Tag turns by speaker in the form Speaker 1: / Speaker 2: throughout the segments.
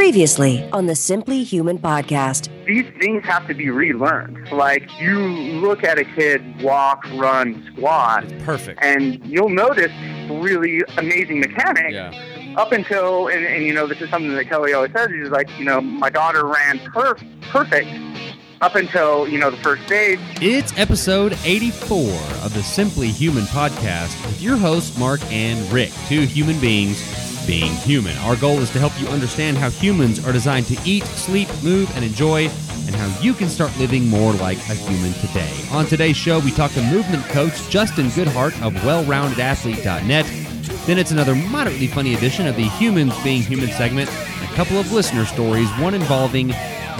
Speaker 1: Previously on the Simply Human podcast.
Speaker 2: these things have to be relearned. Like you look at a kid walk, run, squat,
Speaker 3: Perfect.
Speaker 2: and you'll notice really amazing mechanics
Speaker 3: Yeah.
Speaker 2: up until, and, and you know, this is something that Kelly always says. He's like, you know, my daughter ran perf- perfect up until you know the first stage.
Speaker 3: It's episode 84 of the Simply Human podcast with your hosts, Mark and Rick, two human beings being human. Our goal is to help you understand how humans are designed to eat, sleep, move, and enjoy, and how you can start living more like a human today. On today's show, we talk to movement coach Justin Goodhart of WellRoundedAthlete.net. Then it's another moderately funny edition of the Humans Being Human segment, a couple of listener stories, one involving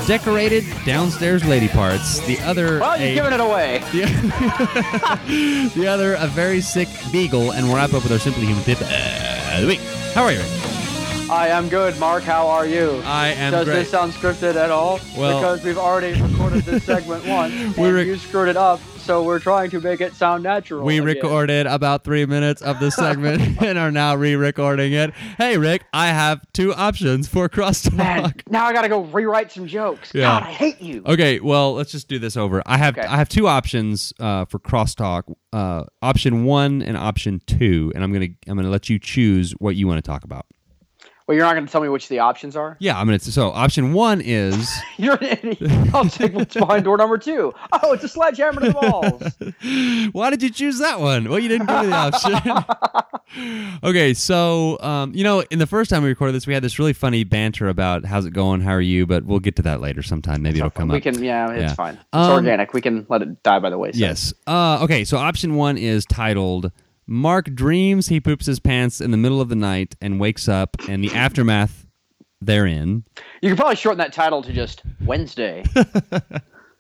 Speaker 3: decorated downstairs lady parts, the other
Speaker 4: Well, you're
Speaker 3: a-
Speaker 4: giving it away.
Speaker 3: the, the other, a very sick beagle, and we'll wrap up with our Simply Human tip of the week. How are you?
Speaker 4: I am good, Mark. How are you?
Speaker 3: I am
Speaker 4: Does
Speaker 3: great.
Speaker 4: this sound scripted at all?
Speaker 3: Well-
Speaker 4: because we've already recorded this segment once, and
Speaker 3: rec-
Speaker 4: you screwed it up. So we're trying to make it sound natural.
Speaker 3: we
Speaker 4: again.
Speaker 3: recorded about three minutes of this segment and are now re-recording it. Hey, Rick, I have two options for crosstalk.
Speaker 4: Man, now I gotta go rewrite some jokes.
Speaker 3: Yeah.
Speaker 4: God, I hate you.
Speaker 3: Okay, well, let's just do this over. I have
Speaker 4: Okay.
Speaker 3: I have two options uh, for crosstalk. Uh, option one and option two, and I'm gonna I'm gonna let you choose what you want to talk about.
Speaker 4: Well, you're not gonna tell me which the options are.
Speaker 3: Yeah, I'm gonna. So option one is
Speaker 4: You're an idiot. I'll take what's behind door number two. Oh, it's a sledgehammer to the balls.
Speaker 3: Why did you choose that one? Well, you didn't give me the option. okay, so um, you know, in the first time we recorded this, we had this really funny banter about how's it going, how are you, but we'll get to that later sometime. Maybe it'll come
Speaker 4: we
Speaker 3: up.
Speaker 4: We can, yeah, it's
Speaker 3: Yeah.
Speaker 4: fine. It's
Speaker 3: Um,
Speaker 4: organic. We can let it die by the wayside.
Speaker 3: Yes. Uh, okay, so option one is titled "Mark dreams he poops his pants in the middle of the night and wakes up, and the aftermath therein."
Speaker 4: You could probably shorten that title to just Wednesday.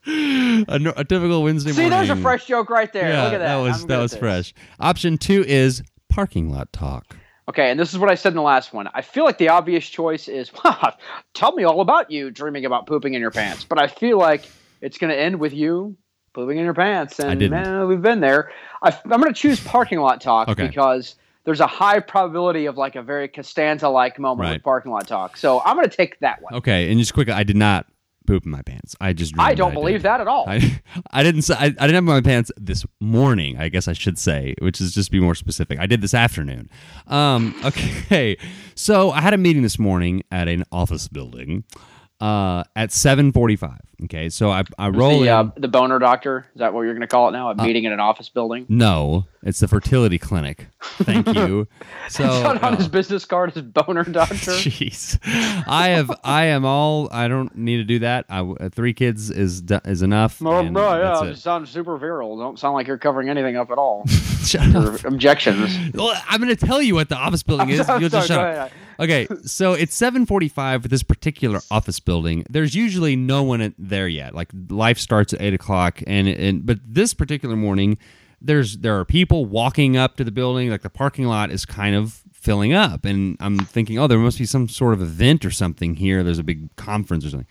Speaker 3: A, no- a typical Wednesday morning.
Speaker 4: See,
Speaker 3: morning.
Speaker 4: there's a fresh joke right there.
Speaker 3: Yeah,
Speaker 4: Look at that.
Speaker 3: was that was fresh. Option two is parking lot talk.
Speaker 4: Okay, and this is what I said in the last one. I feel like the obvious choice is, tell me all about you dreaming about pooping in your pants. But I feel like it's going to end with you pooping in your pants. And
Speaker 3: didn't.
Speaker 4: man, we've been there. I, am going to choose parking lot talk
Speaker 3: Okay.
Speaker 4: because there's a high probability of like a very Costanza like moment
Speaker 3: Right.
Speaker 4: with parking lot talk. So I'm going to take that one.
Speaker 3: Okay, and just quickly, I did not poop in my pants. I just
Speaker 4: I don't
Speaker 3: did.
Speaker 4: believe that at all.
Speaker 3: I, I didn't I, I didn't have my pants this morning. I guess I should say, which is just be more specific. I did this afternoon. Um, okay, so I had a meeting this morning at an office building uh, at seven forty-five. Okay, so I I roll
Speaker 4: the,
Speaker 3: in.
Speaker 4: uh, the boner doctor, is that what you're going to call it now? A
Speaker 3: Uh,
Speaker 4: meeting in an office building?
Speaker 3: no, it's the fertility clinic. Thank you. So
Speaker 4: not on
Speaker 3: uh,
Speaker 4: his business card as boner doctor.
Speaker 3: Jeez, I have I am all. I don't need to do that. I, uh, three kids is is enough.
Speaker 4: Oh,
Speaker 3: and
Speaker 4: bro, yeah,
Speaker 3: it.
Speaker 4: sound super virile. Don't sound like you're covering anything up at all.
Speaker 3: Shut
Speaker 4: Your
Speaker 3: up.
Speaker 4: objections.
Speaker 3: Well, I'm going to tell you what the office building is. You'll just shut up. Okay, so it's 7:45 for this particular office building. There's usually no one there yet. Like life starts at eight o'clock, and and but this particular morning, there's there are people walking up to the building. Like the parking lot is kind of filling up, and I'm thinking, oh, there must be some sort of event or something here. There's a big conference or something.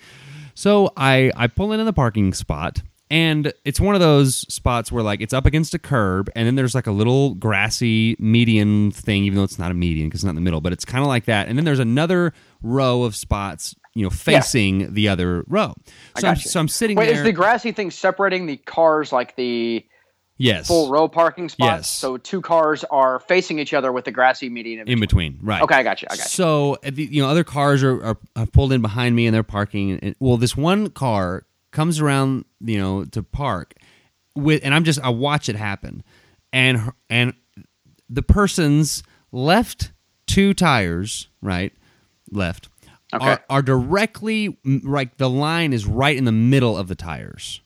Speaker 3: So I I pull into the parking spot. And it's one of those spots where like it's up against a curb, and then there's like a little grassy median thing, even though it's not a median because it's not in the middle, but it's kind of like that. And then there's another row of spots, you know, facing the other row. So, I'm, so I'm sitting
Speaker 4: Wait,
Speaker 3: there.
Speaker 4: is the grassy thing separating the cars like the
Speaker 3: yes,
Speaker 4: full row parking spots?
Speaker 3: Yes.
Speaker 4: So two cars are facing each other with the grassy median.
Speaker 3: in between, right?
Speaker 4: Okay, I got you. I got you.
Speaker 3: So uh, the, you know, other cars are, are have pulled in behind me and they're parking. And, well, this one car comes around, you know, to park with, and I'm just I watch it happen, and her- and the person's left two tires, right, left,
Speaker 4: Okay.
Speaker 3: are, are directly like the line is right in the middle of the tires.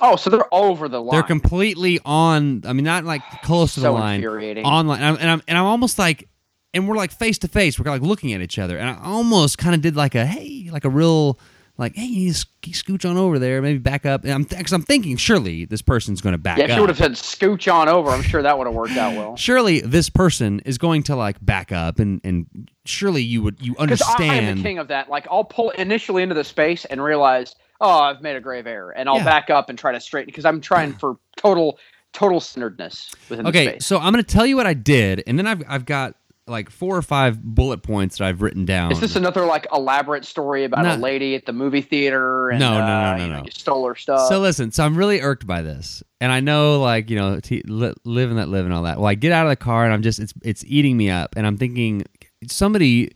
Speaker 4: Oh, so they're over the line.
Speaker 3: They're completely on. I mean, not like close to the line.
Speaker 4: infuriating.
Speaker 3: On line, and I'm, and I'm and I'm almost like, and we're like face to face. We're like looking at each other, and I almost kind of did like a hey, like a real like hey, you sc- you scooch on over there, maybe back up. And I'm because I'm thinking surely this person's going to back up.
Speaker 4: yeah, if you would have said scooch on over, I'm sure that would have worked out well.
Speaker 3: surely this person is going to like back up, and and surely you would you
Speaker 4: Because I, am the king of that. Like, I'll pull initially into the space and realize, oh, I've made a grave error, and I'll
Speaker 3: Yeah.
Speaker 4: back up and try to straighten because I'm trying for total total centeredness within the
Speaker 3: Okay, so I'm going to tell you what I did, and then I've I've got like four or five bullet points that I've written down.
Speaker 4: Is this another like elaborate story about
Speaker 3: No.
Speaker 4: a lady at the movie theater? And,
Speaker 3: No, no, no,
Speaker 4: uh,
Speaker 3: no,
Speaker 4: you know,
Speaker 3: no.
Speaker 4: You stole her stuff.
Speaker 3: So listen, so I'm really irked by this, and I know like you know t- li- live and let live and all that. Well, I get out of the car and I'm just it's it's eating me up, and I'm thinking somebody,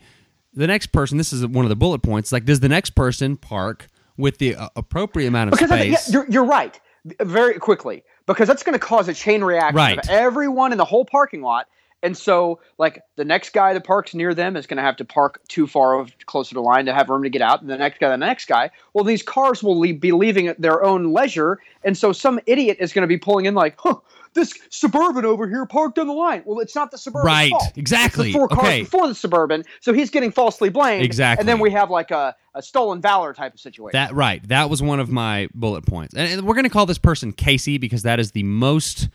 Speaker 3: the next person. This is one of the bullet points. Like, does the next person park with the uh, appropriate amount of
Speaker 4: because I think,
Speaker 3: space?
Speaker 4: yeah, you're, you're right. Very quickly, because that's going to cause a chain reaction
Speaker 3: Right.
Speaker 4: of everyone in the whole parking lot. And so, like the next guy that parks near them is going to have to park too far over, closer to the line to have room to get out. And the next guy, the next guy. Well, these cars will le- be leaving at their own leisure, and so some idiot is going to be pulling in like, "Huh, this suburban over here parked on the line." Well, it's not the suburban.
Speaker 3: Right,
Speaker 4: fault.
Speaker 3: exactly.
Speaker 4: It's the four cars
Speaker 3: Okay.
Speaker 4: before the suburban, so he's getting falsely blamed.
Speaker 3: Exactly.
Speaker 4: And then we have like a, a stolen valor type of situation.
Speaker 3: That right. That was one of my bullet points, and, and we're going to call this person Casey because that is the most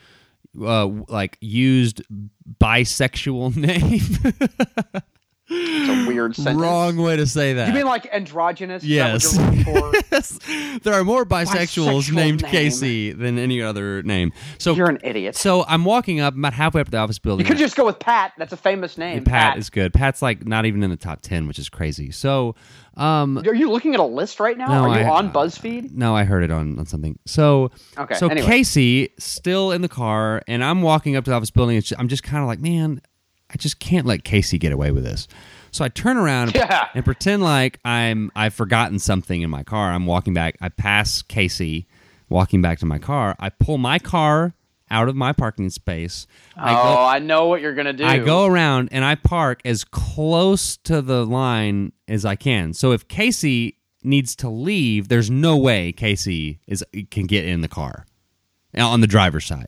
Speaker 3: uh, like used bisexual name.
Speaker 4: It's a weird sentence.
Speaker 3: Wrong way to say that.
Speaker 4: You mean like androgynous?
Speaker 3: Yes.
Speaker 4: what you're for?
Speaker 3: yes. There are more bisexuals
Speaker 4: Bisexual
Speaker 3: named
Speaker 4: name.
Speaker 3: Casey than any other name. So
Speaker 4: You're an idiot.
Speaker 3: so I'm walking up, I'm about halfway up the office building.
Speaker 4: You could just go with Pat. That's a famous name.
Speaker 3: Pat, is good. Pat's like not even in the top ten, which is crazy. So um
Speaker 4: Are you looking at a list right now?
Speaker 3: No,
Speaker 4: Are you
Speaker 3: I-
Speaker 4: on BuzzFeed?
Speaker 3: no, I heard it on, on something. So
Speaker 4: Okay,
Speaker 3: so
Speaker 4: anyway.
Speaker 3: Casey still in the car, and I'm walking up to the office building. I'm just kind of like, man, I just can't let Casey get away with this. So I turn around
Speaker 4: Yeah.
Speaker 3: and pretend like I'm I've forgotten something in my car. I'm walking back. I pass Casey walking back to my car. I pull my car out of my parking space. I
Speaker 4: oh,
Speaker 3: go
Speaker 4: I know what you're gonna do.
Speaker 3: I go around and I park as close to the line as I can. So if Casey needs to leave, there's no way Casey is can get in the car on the driver's side.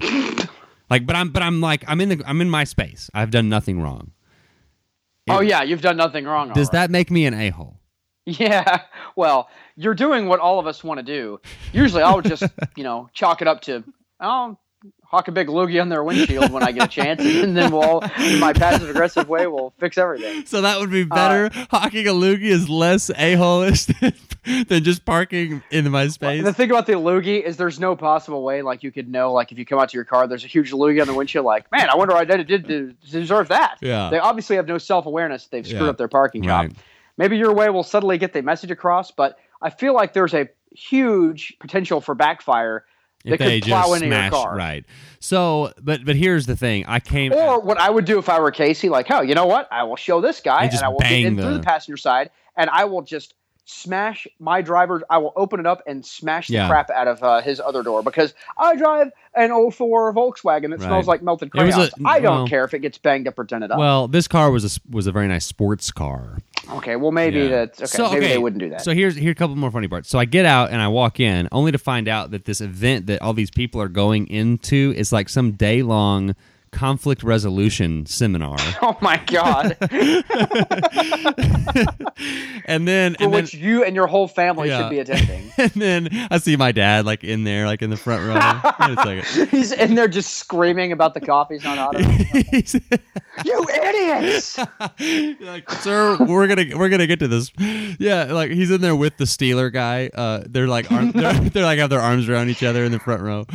Speaker 3: Like, but I'm but I'm like I'm in the I'm in my space. I've done nothing wrong.
Speaker 4: Oh yeah, you've done nothing wrong.
Speaker 3: Does
Speaker 4: right.
Speaker 3: that make me an a hole?
Speaker 4: Yeah. Well, you're doing what all of us want to do. Usually, I'll just you know chalk it up to I'll hawk a big loogie on their windshield when I get a chance, and then we'll in my passive aggressive way, we'll fix everything.
Speaker 3: So that would be better. Uh, Hawking a loogie is less a hole-ish than, than just parking in my space.
Speaker 4: The thing about the loogie is there's no possible way like you could know like if you come out to your car there's a huge loogie on the windshield like man I wonder what I did to deserve that.
Speaker 3: Yeah.
Speaker 4: They obviously have no self awareness. They've screwed
Speaker 3: Yeah.
Speaker 4: up their parking job.
Speaker 3: Right.
Speaker 4: Maybe your way will subtly get the message across, but I feel like there's a huge potential for backfire
Speaker 3: if they
Speaker 4: could plow
Speaker 3: just
Speaker 4: into
Speaker 3: smash
Speaker 4: your car.
Speaker 3: right. So, but but here's the thing. I came
Speaker 4: Or what I would do if I were Casey, like, oh, you know what? I will show this guy
Speaker 3: And
Speaker 4: and, I will get in
Speaker 3: the-
Speaker 4: through the passenger side and I will just smash my driver. I will open it up and smash the
Speaker 3: Yeah.
Speaker 4: crap out of uh, his other door because I drive an 04 Volkswagen that
Speaker 3: Right.
Speaker 4: smells like melted crayons.
Speaker 3: a-
Speaker 4: I don't
Speaker 3: well-
Speaker 4: care if it gets banged up or dented up.
Speaker 3: Well, this car was a was a very nice sports car.
Speaker 4: okay, well maybe
Speaker 3: Yeah.
Speaker 4: that's okay.
Speaker 3: So,
Speaker 4: maybe
Speaker 3: okay,
Speaker 4: they wouldn't do that.
Speaker 3: So here's here a couple more funny parts. So I get out and I walk in, only to find out that this event that all these people are going into is like some day long conflict resolution seminar.
Speaker 4: oh my god!
Speaker 3: and then
Speaker 4: For
Speaker 3: and then,
Speaker 4: which you and your whole family
Speaker 3: Yeah.
Speaker 4: should be attending.
Speaker 3: and then I see my dad like in there, like in the front row.
Speaker 4: He's in there just screaming about the coffee's not enough. You idiots!
Speaker 3: like, sir, we're gonna we're gonna get to this. Yeah, like he's in there with the Steeler guy. Uh, they're like arm, they're, they're like have their arms around each other in the front row.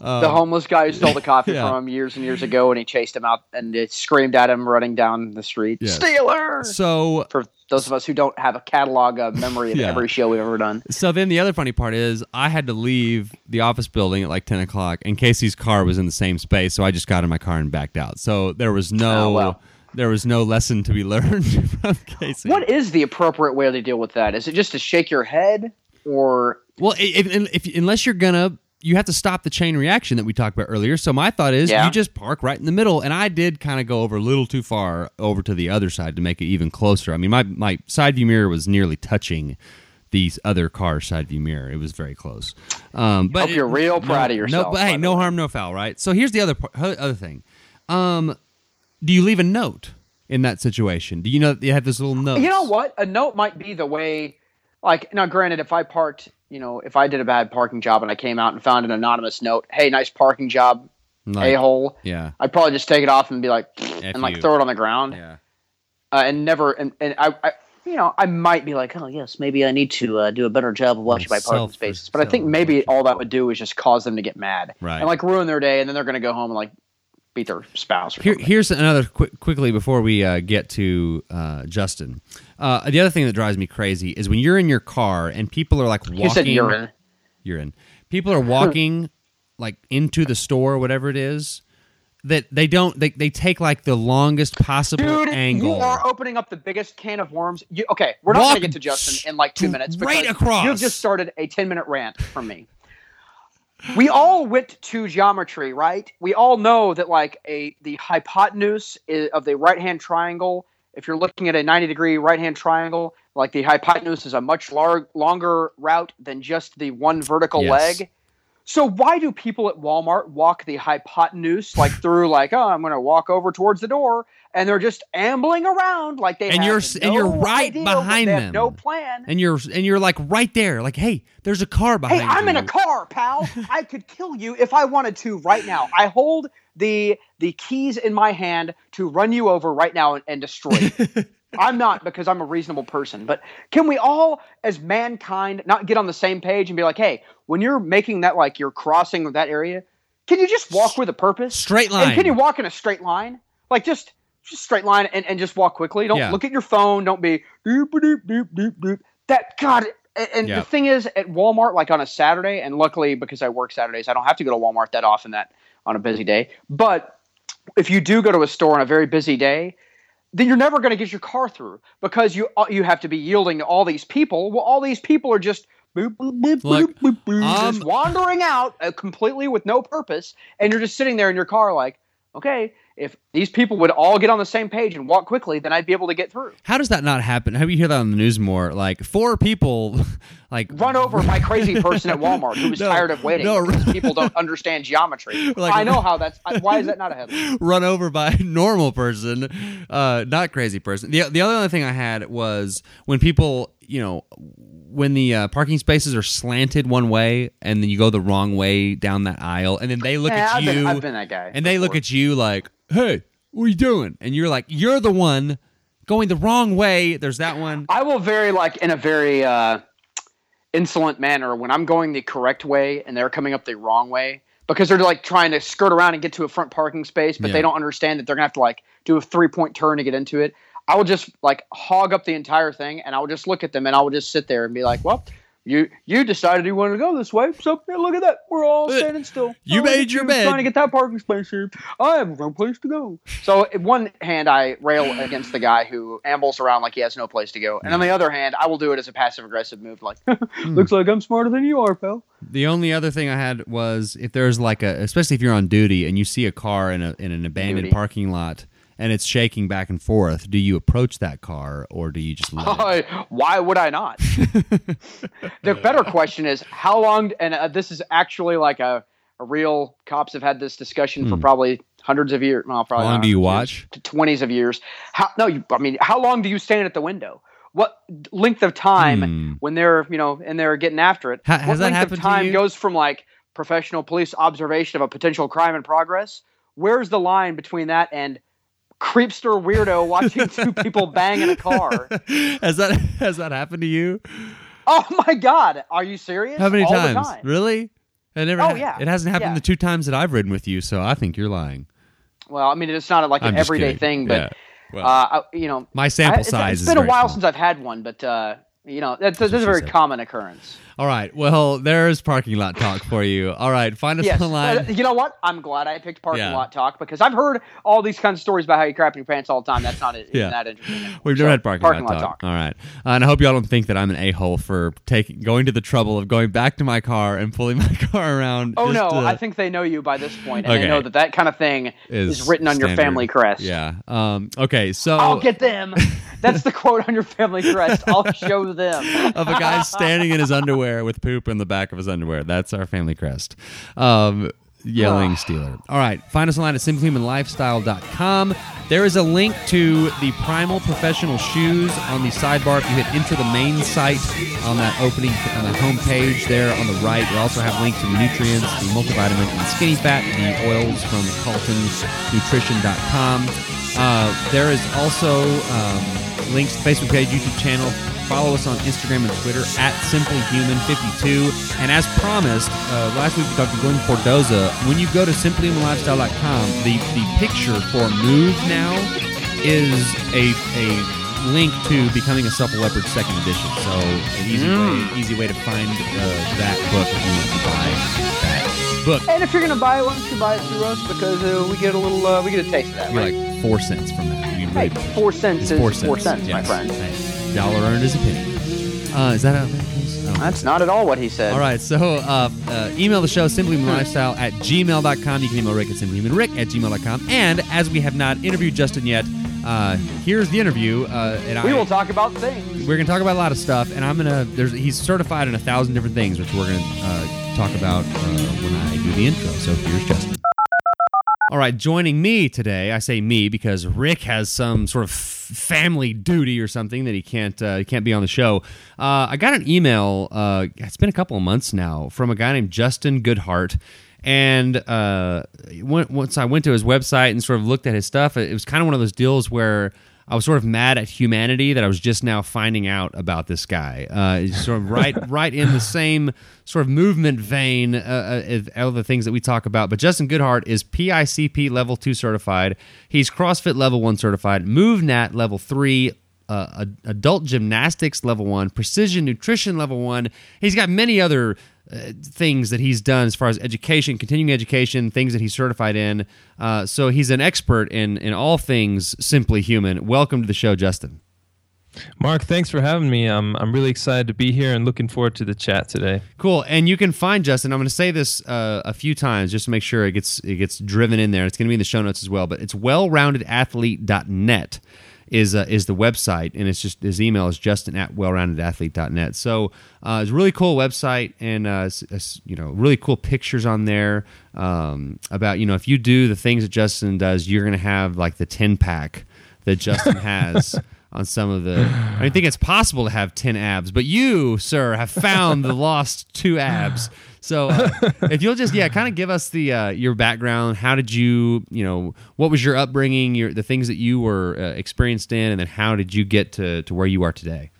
Speaker 3: Um,
Speaker 4: the homeless guy who stole the coffee
Speaker 3: Yeah.
Speaker 4: from him years and years ago, and he chased him out and it screamed at him running down the street.
Speaker 3: Yes.
Speaker 4: Stealer!
Speaker 3: so
Speaker 4: For those of us who don't have a catalog of memory of
Speaker 3: Yeah.
Speaker 4: every show we've ever done.
Speaker 3: So then the other funny part is I had to leave the office building at like ten o'clock, and Casey's car was in the same space, so I just got in my car and backed out. So there was no
Speaker 4: Oh, well.
Speaker 3: there was no lesson to be learned from Casey.
Speaker 4: What is the appropriate way to deal with that? Is it just to shake your head, or
Speaker 3: Well, if, if, if unless you're gonna, you have to stop the chain reaction that we talked about earlier. So my thought is,
Speaker 4: Yeah.
Speaker 3: you just park right in the middle. And I did kind of go over a little too far over to the other side to make it even closer. I mean, my my side view mirror was nearly touching these other cars' side view mirror. It was very close. Um, but
Speaker 4: Hope you're real
Speaker 3: no-
Speaker 4: proud of yourself,
Speaker 3: No, but hey, no harm, no foul, right? So here's the other other thing. Um, do you leave a note in that situation? Do you know that you have this little note?
Speaker 4: you know what? A note might be the way. Like now, granted, if I parked, you know, if I did a bad parking job and I came out and found an anonymous note, "Hey, nice parking job,
Speaker 3: Like,
Speaker 4: a hole,"
Speaker 3: Yeah.
Speaker 4: I'd probably just take it off and be like,
Speaker 3: F
Speaker 4: and like
Speaker 3: you.
Speaker 4: throw it on the ground.
Speaker 3: Yeah.
Speaker 4: uh, and never and, and I, I you know I might be like oh yes maybe I need to uh, do a better job of watching my parking spaces but I think maybe all that would do is just cause them to get mad
Speaker 3: Right.
Speaker 4: and like ruin their day and then they're gonna go home and like beat their spouse. Or
Speaker 3: Here, here's another quick, quickly before we uh, get to uh, Justin. Uh, the other thing that drives me crazy is when you're in your car and people are like walking.
Speaker 4: you said urine.
Speaker 3: urine. People are walking like into the store, whatever it is. That they don't. They, they take like the longest possible
Speaker 4: Dude,
Speaker 3: angle.
Speaker 4: you are opening up the biggest can of worms. You, okay, we're not gonna get to Justin in like two minutes. because
Speaker 3: across.
Speaker 4: You've just started a ten minute rant from me. We all went to geometry, right? We all know that like a the hypotenuse is, of the right hand triangle. If you're looking at a 90 degree right hand triangle, like the hypotenuse is a much lar- longer route than just the one vertical
Speaker 3: Yes.
Speaker 4: leg. So why do people at Walmart walk the hypotenuse like through like oh I'm going to walk over towards the door and they're just ambling around like they
Speaker 3: And
Speaker 4: have
Speaker 3: you're s- and
Speaker 4: no
Speaker 3: you're right behind them.
Speaker 4: no plan.
Speaker 3: and you're and you're like right there. Like, hey, there's a car behind
Speaker 4: Hey,
Speaker 3: you.
Speaker 4: I'm in a car, pal. I could kill you if I wanted to right now. I hold the the keys in my hand to run you over right now and, and destroy you. I'm not because I'm a reasonable person. But can we all, as mankind, not get on the same page and be like, hey, when you're making that like you're crossing that area, can you just walk with a purpose?
Speaker 3: Straight line.
Speaker 4: And can you walk in a straight line? Like just just straight line and, and just walk quickly. Don't
Speaker 3: Yeah.
Speaker 4: look at your phone. Don't be doop doop doop doop doop. That God. And, and
Speaker 3: Yeah.
Speaker 4: the thing is, at Walmart, like on a Saturday, and luckily because I work Saturdays, I don't have to go to Walmart that often that on a busy day. But if you do go to a store on a very busy day, then you're never going to get your car through because you uh, you have to be yielding to all these people. Well, all these people are just boop, boop, boop,
Speaker 3: Look,
Speaker 4: boop, boop, boop,
Speaker 3: um,
Speaker 4: just wandering out uh, completely with no purpose, and you're just sitting there in your car like, okay, if these people would all get on the same page and walk quickly, then I'd be able to get through.
Speaker 3: How does that not happen? How do you hear that on the news more? Like four people, like
Speaker 4: Run over my crazy person at Walmart who was
Speaker 3: No,
Speaker 4: tired of waiting
Speaker 3: no.
Speaker 4: people don't understand geometry.
Speaker 3: Like-
Speaker 4: I know how that's. Why is that not a headline?
Speaker 3: run over by normal person, uh, not crazy person. The the other thing I had was when people, you know, when the uh, parking spaces are slanted one way and then you go the wrong way down that aisle, and then they look
Speaker 4: Yeah,
Speaker 3: at
Speaker 4: I've
Speaker 3: you,
Speaker 4: been, I've been that guy.
Speaker 3: and they look at you like, "Hey, what are you doing?" And you're like, "You're the one going the wrong way." There's that one.
Speaker 4: I will very like in a very uh, insolent manner when I'm going the correct way and they're coming up the wrong way because they're like trying to skirt around and get to a front parking space, but
Speaker 3: Yeah.
Speaker 4: they don't understand that they're gonna have to like do a three point turn to get into it. I will just like hog up the entire thing and I will just look at them and I will just sit there and be like, well. You you decided you wanted to go this way, so yeah, look at that. We're all standing still.
Speaker 3: you
Speaker 4: Oh,
Speaker 3: made your
Speaker 4: you
Speaker 3: bed.
Speaker 4: Trying to get that parking space here. I have no place to go. So, in one hand, I rail against the guy who ambles around like he has no place to go, and on the other hand, I will do it as a passive aggressive move, like,
Speaker 3: Hmm.
Speaker 4: "Looks like I'm smarter than you are, pal."
Speaker 3: The only other thing I had was if there's like a, especially if you're on duty and you see a car in a in an abandoned
Speaker 4: Duty.
Speaker 3: parking lot and it's shaking back and forth, do you approach that car or do you just it?
Speaker 4: Why would I not? the better question is how long, and uh, this is actually like a, a real cops have had this discussion for probably hundreds of years. Well, probably
Speaker 3: Hmm. How long do you
Speaker 4: hundreds of years,
Speaker 3: watch?
Speaker 4: Twenties of years. How? No, you, I mean, how long do you stand at the window? What length of time
Speaker 3: Hmm.
Speaker 4: when they're you know and they're getting after it?
Speaker 3: Ha- has
Speaker 4: what
Speaker 3: that
Speaker 4: length
Speaker 3: happened
Speaker 4: of time goes from like professional police observation of a potential crime in progress? Where's the line between that and creepster weirdo watching two people bang in a car?
Speaker 3: has that has that happened to you?
Speaker 4: Oh my god, are you serious?
Speaker 3: How many
Speaker 4: All
Speaker 3: times?
Speaker 4: time.
Speaker 3: Really? It never.
Speaker 4: Oh,
Speaker 3: ha-
Speaker 4: yeah.
Speaker 3: It hasn't happened
Speaker 4: Yeah.
Speaker 3: the two times that I've ridden with you, so I think you're lying.
Speaker 4: Well, I mean, it's not like
Speaker 3: I'm
Speaker 4: an everyday
Speaker 3: kidding.
Speaker 4: thing, but
Speaker 3: Yeah. Well,
Speaker 4: uh, I, you know,
Speaker 3: my sample
Speaker 4: I-
Speaker 3: size
Speaker 4: it's
Speaker 3: is
Speaker 4: been a while
Speaker 3: small.
Speaker 4: since I've had one, but uh, you know, that's, that's a very
Speaker 3: said.
Speaker 4: common occurrence.
Speaker 3: All right. Well, there's parking lot talk for you. All right. Find us
Speaker 4: Yes,
Speaker 3: online.
Speaker 4: Uh, you know what? I'm glad I picked parking
Speaker 3: Yeah.
Speaker 4: lot talk because I've heard all these kinds of stories about how you crap in your pants all the time. That's not
Speaker 3: Yeah.
Speaker 4: that interesting. anymore.
Speaker 3: We've
Speaker 4: So,
Speaker 3: never had parking, lot, talk. All right. Uh, and I hope y'all don't think that I'm an a hole for taking going to the trouble of going back to my car and pulling my car around.
Speaker 4: Oh no!
Speaker 3: to-
Speaker 4: I think they know you by this point, and
Speaker 3: Okay.
Speaker 4: they know that that kind of thing is, written on your family crest.
Speaker 3: Yeah. Um. Okay. So
Speaker 4: I'll get them. That's the quote on your family crest. I'll show them.
Speaker 3: of a guy standing in his underwear with poop in the back of his underwear. That's our family crest. Um, yelling Steeler. All right. Find us online at simplyhumanlifestyle.com. There is a link to the Primal Professional Shoes on the sidebar. If you hit enter the main site on that opening, on the home page there on the right, we also have links to the nutreince, the multivitamin and skinny fat, the oils from CaltonNutrition.com. Uh, there is also um, links to Facebook page, YouTube channel. Follow us on Instagram and Twitter at SimplyHuman52. And as promised, uh, last week we talked to Glen Cordoza, when you go to simplyhumanlifestyle.com, the, the picture for Move Now is a, a link to becoming a Supple Leopard second edition. So an easy way, easy way to find uh, that book if you want to buy that book.
Speaker 4: And if you're gonna buy it, why don't you buy it through us because uh, we get a little, uh, we get a taste of that.
Speaker 3: You're
Speaker 4: Right?
Speaker 3: like four cents from that. You
Speaker 4: hey, four cents is
Speaker 3: four
Speaker 4: four
Speaker 3: cents,
Speaker 4: cents, my friend.
Speaker 3: Hey, dollar earned is a penny. Uh, is that how that goes? Oh.
Speaker 4: That's not at all what he said.
Speaker 3: All right, so uh, uh, email the show, simplyhumanlifestyle at gmail.com. You can email Rick at simplyhumanrick at gmail.com. And as we have not interviewed Justin yet, uh, here's the interview. Uh, and
Speaker 4: We
Speaker 3: I,
Speaker 4: will talk about things.
Speaker 3: We're going to talk about a lot of stuff, and I'm going to, there's he's certified in a thousand different things, which we're going to uh, talk about uh, when I do the intro. So here's Justin. All right, joining me today, I say me because Rick has some sort of family duty or something that he can't uh, he can't be on the show. Uh, I got an email. Uh, it's been a couple of months now from a guy named Justin Goodhart, and uh, once I went to his website and sort of looked at his stuff, it was kind of one of those deals where. I was sort of mad at humanity that I was just now finding out about this guy. Uh, sort of right, right in the same sort of movement vein uh, uh, of all the things that we talk about. But Justin Goodhart is PICP level two certified. He's CrossFit level one certified, MovNat level three, uh, adult gymnastics level one, precision nutrition level one. He's got many other uh, things that he's done as far as education, continuing education, things that he's certified in. Uh, so he's an expert in in all things simply human. Welcome to the show, Justin.
Speaker 5: Mark, thanks for having me. Um, I'm really excited to be here and looking forward to the chat today.
Speaker 3: Cool, and you can find Justin. I'm going to say this uh, a few times just to make sure it gets it gets driven in there. It's going to be in the show notes as well. But it's wellroundedathlete.net is uh, is the website, and it's just his email is justin at wellroundedathlete.net. So uh, it's a really cool website, and uh, it's, it's, you know really cool pictures on there um, about you know if you do the things that Justin does, you're going to have like the ten pack that Justin has. On some of the. I think it's possible to have 10 abs, but you, sir, have found the lost two abs. So uh, if you'll just, yeah, kind of give us the uh, your background. How did you, you know, what was your upbringing, your the things that you were uh, experienced in, and then how did you get to, to where you are today?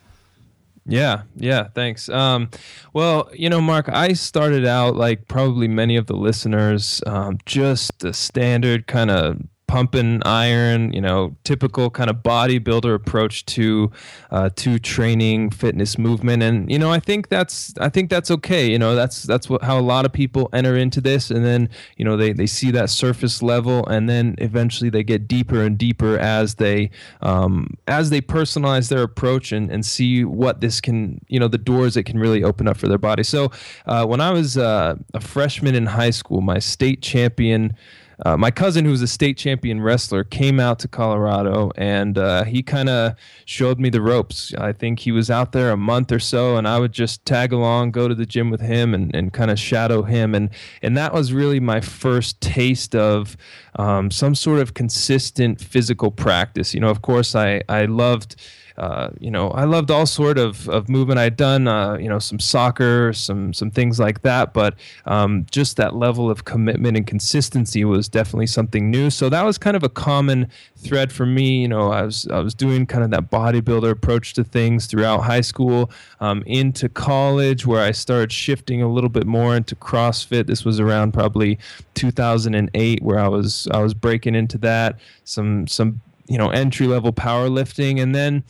Speaker 5: Yeah, yeah, thanks. Um, well, you know, Mark, I started out like probably many of the listeners, um, just the standard kind of pumping iron, you know, typical kind of bodybuilder approach to uh, to training, fitness, movement, and you know, I think that's I think that's okay. You know, that's that's what how a lot of people enter into this, and then you know they they see that surface level, and then eventually they get deeper and deeper as they um, as they personalize their approach and and see what this can you know the doors it can really open up for their body. So uh, when I was uh, a freshman in high school, my state champion. Uh, my cousin, who's a state champion wrestler, came out to Colorado and uh, he kind of showed me the ropes. I think he was out there a month or so, and I would just tag along, go to the gym with him, and, and kind of shadow him. And and that was really my first taste of um, some sort of consistent physical practice. You know, of course, I I loved uh, you know, I loved all sort of, of movement. I'd done, uh, you know, some soccer, some some things like that, but um, just that level of commitment and consistency was definitely something new. So that was kind of a common thread for me. You know, I was I was doing kind of that bodybuilder approach to things throughout high school, um, into college, where I started shifting a little bit more into CrossFit. This was around probably 2008, where I was I was breaking into that. Some some you know entry level powerlifting. And then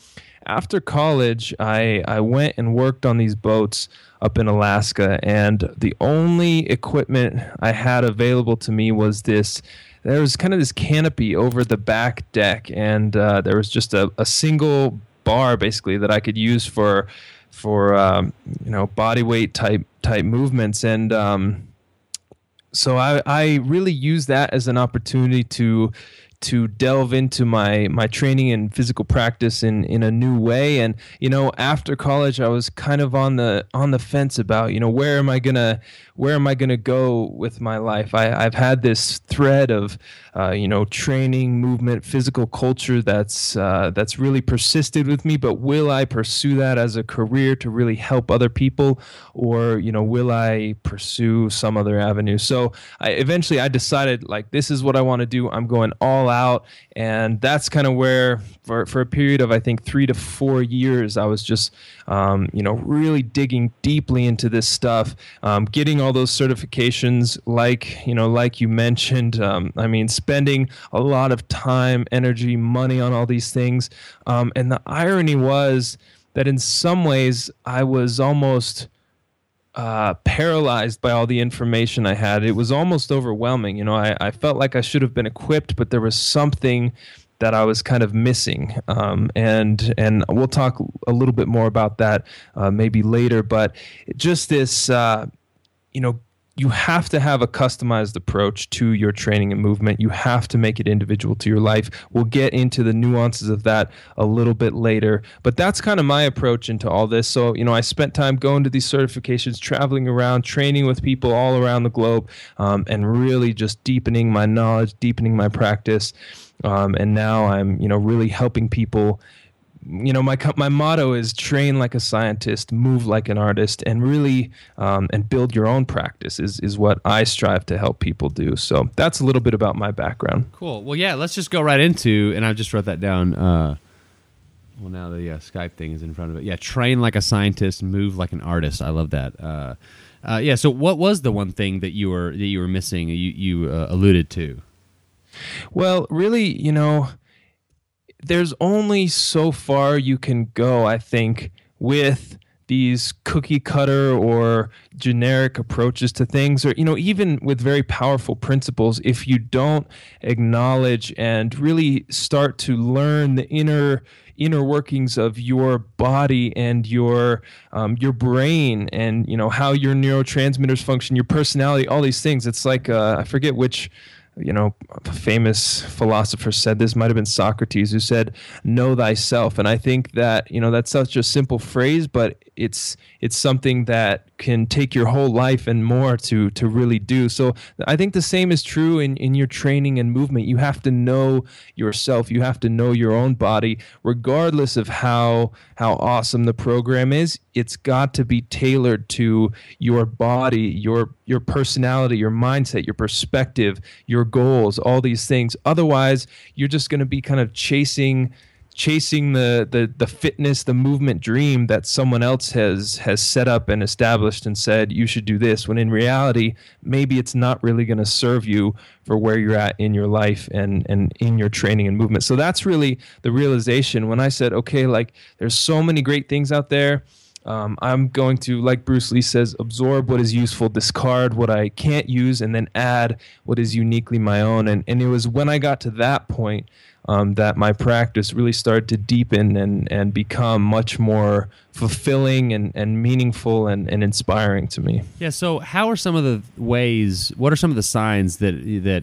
Speaker 5: after college I I went and worked on these boats up in Alaska. And the only equipment I had available to me was this there was kind of this canopy over the back deck. And uh, there was just a, a single bar basically that I could use for for um, you know body weight type type movements. And um, so I, I really use that as an opportunity to to delve into my my training and physical practice in in a new way. And you know after college I was kind of on the on the fence about you know where am I gonna where am I gonna go with my life? I, I've had this thread of uh, you know training movement physical culture that's uh, that's really persisted with me. But will I pursue that as a career to really help other people? Or you know will I pursue some other avenue? So I eventually I decided like this is what I want to do. I'm going all out. And that's kind of where, for, for a period of, I think, three to four years, I was just, um, you know, really digging deeply into this stuff, um, getting all those certifications, like, you know, like you mentioned. Um, I mean, spending a lot of time, energy, money on all these things. Um, and the irony was that in some ways, I was almost uh, paralyzed by all the information I had. It was almost overwhelming. You know, I, I felt like I should have been equipped, but there was something that I was kind of missing. Um, and and we'll talk a little bit more about that uh, maybe later. But just this, uh, you know, you have to have a customized approach to your training and movement. You have to make it individual to your life. We'll get into the nuances of that a little bit later, but that's kind of my approach into all this. So, you know, I spent time going to these certifications, traveling around, training with people all around the globe, um, and really just deepening my knowledge, deepening my practice. Um, and now I'm, you know, really helping people you know my my motto is train like a scientist move like an artist and really um, and build your own practice is is what i strive to help people do. So that's a little bit about my background.
Speaker 3: Cool. Well yeah let's just go right into and i just wrote that down uh, well now the uh, skype thing is in front of it. Yeah train like a scientist move like an artist. I love that. Uh, uh yeah so what was the one thing that you were that you were missing you you uh, alluded to?
Speaker 5: Well really you know there's only so far you can go, I think, with these cookie cutter or generic approaches to things or you know even with very powerful principles. If you don't acknowledge and really start to learn the inner inner workings of your body and your um, your brain and you know how your neurotransmitters function your personality all these things it's like uh, i forget which you know, famous philosopher said this might have been Socrates who said, "Know thyself." And I think that you know that's such a simple phrase, but it's it's something that can take your whole life and more to to really do. So I think the same is true in in your training and movement. You have to know yourself. You have to know your own body, regardless of how how awesome the program is. It's got to be tailored to your body, your your personality, your mindset, your perspective, your goals, all these things. Otherwise, you're just going to be kind of chasing chasing the, the the fitness the movement dream that someone else has has set up and established and said you should do this when in reality maybe it's not really going to serve you for where you're at in your life and and in your training and movement so that's really the realization when i said okay like there's so many great things out there um, I'm going to, like Bruce Lee says, absorb what is useful, discard what I can't use, and then add what is uniquely my own. And, and it was when I got to that point um, that my practice really started to deepen and, and become much more fulfilling and, and meaningful and, and inspiring to me.
Speaker 3: Yeah. So, how are some of the ways? What are some of the signs that that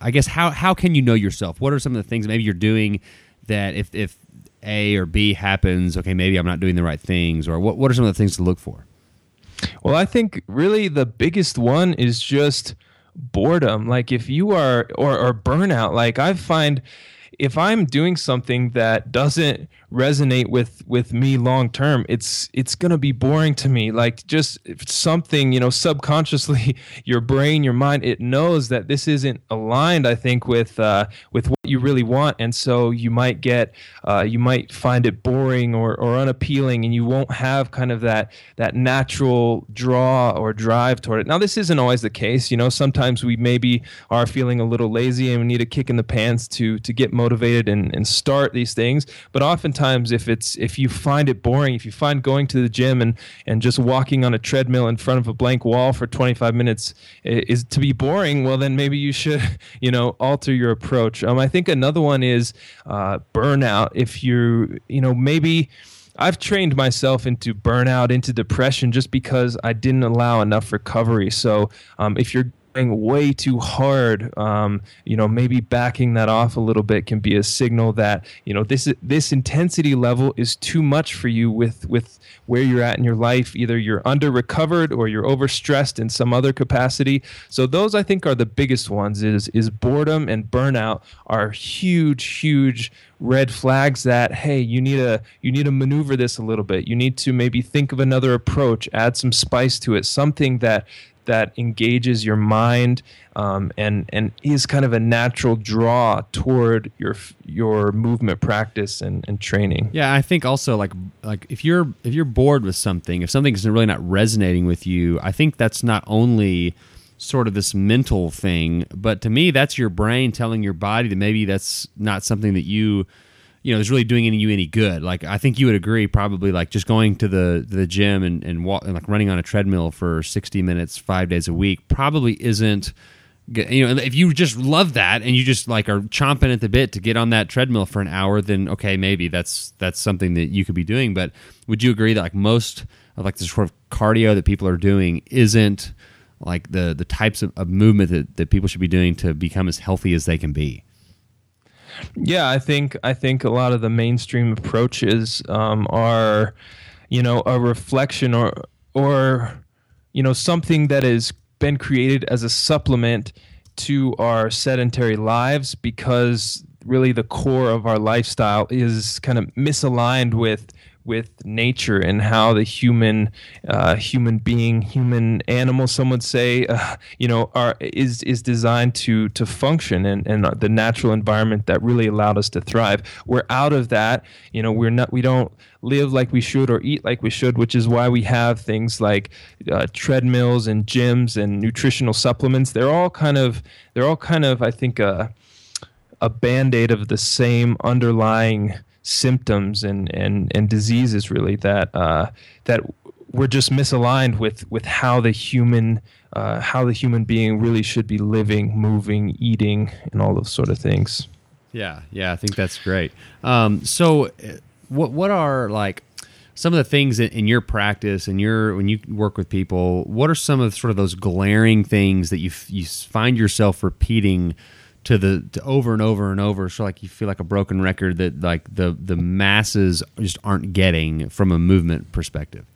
Speaker 3: I guess how how can you know yourself? What are some of the things maybe you're doing that if if A or B happens, okay, maybe I'm not doing the right things, or what what are some of the things to look for?
Speaker 5: Well, I think really the biggest one is just boredom like if you are or, or burnout like i find if i'm doing something that doesn't resonate with with me long term it's it's going to be boring to me. Like just something you know subconsciously your brain your mind it knows that this isn't aligned i think with uh with what you really want. And so you might get uh you might find it boring or or unappealing and you won't have kind of that that natural draw or drive toward it. Now this isn't always the case you know sometimes we maybe are feeling a little lazy and we need a kick in the pants to to get motivated and and start these things. But often oftentimes if it's if you find it boring if you find going to the gym and and just walking on a treadmill in front of a blank wall for 25 minutes is to be boring well then maybe you should you know alter your approach um, i think another one is uh, burnout if you you know maybe I've trained myself into burnout, into depression, just because I didn't allow enough recovery. So, um, if you're way too hard, um, you know, maybe backing that off a little bit can be a signal that you know this this intensity level is too much for you with with where you're at in your life. Either you're under recovered or you're overstressed in some other capacity. So those I think are the biggest ones. Is is boredom and burnout are huge, huge red flags that hey you need to you need to maneuver this a little bit you need to maybe think of another approach add some spice to it something that that engages your mind um, and and is kind of a natural draw toward your your movement practice and, and training.
Speaker 3: Yeah, I think also like like if you're if you're bored with something, if something's really not resonating with you, I think that's not only sort of this mental thing, but to me that's your brain telling your body that maybe that's not something that you you know is really doing any you any good. Like I think you would agree probably like just going to the the gym and and, walk, and like running on a treadmill for 60 minutes 5 days a week probably isn't you know if you just love that and you just like are chomping at the bit to get on that treadmill for an hour then okay maybe that's that's something that you could be doing but would you agree that like most of like the sort of cardio that people are doing isn't like the the types of, of movement that, that people should be doing to become as healthy as they can be
Speaker 5: yeah i think i think a lot of the mainstream approaches um, are you know a reflection or or you know something that has been created as a supplement to our sedentary lives because really the core of our lifestyle is kind of misaligned with with nature and how the human uh, human being, human animal, some would say, uh, you know, are is is designed to to function and and the natural environment that really allowed us to thrive. We're out of that. You know, we're not. We don't live like we should or eat like we should, which is why we have things like uh, treadmills and gyms and nutritional supplements. They're all kind of they're all kind of I think a uh, a band aid of the same underlying symptoms and and and diseases really that uh, that we're just misaligned with with how the human uh, how the human being really should be living, moving, eating, and all those sort of things.
Speaker 3: Yeah, yeah, I think that's great. Um, so, uh, what what are like some of the things in, in, your practice and your when you work with people? What are some of sort of those glaring things that you you find yourself repeating? To the to over and over and over so like you feel like a broken record that like the the masses just aren't getting from a movement perspective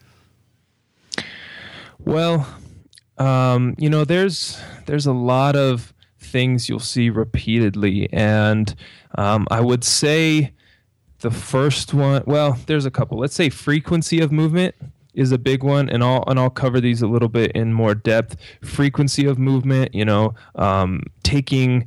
Speaker 5: well um, you know there's there's a lot of things you'll see repeatedly and um, i would say the first one well there's a couple let's say frequency of movement is a big one, and I'll and I'll cover these a little bit in more depth. Frequency of movement, you know, um, taking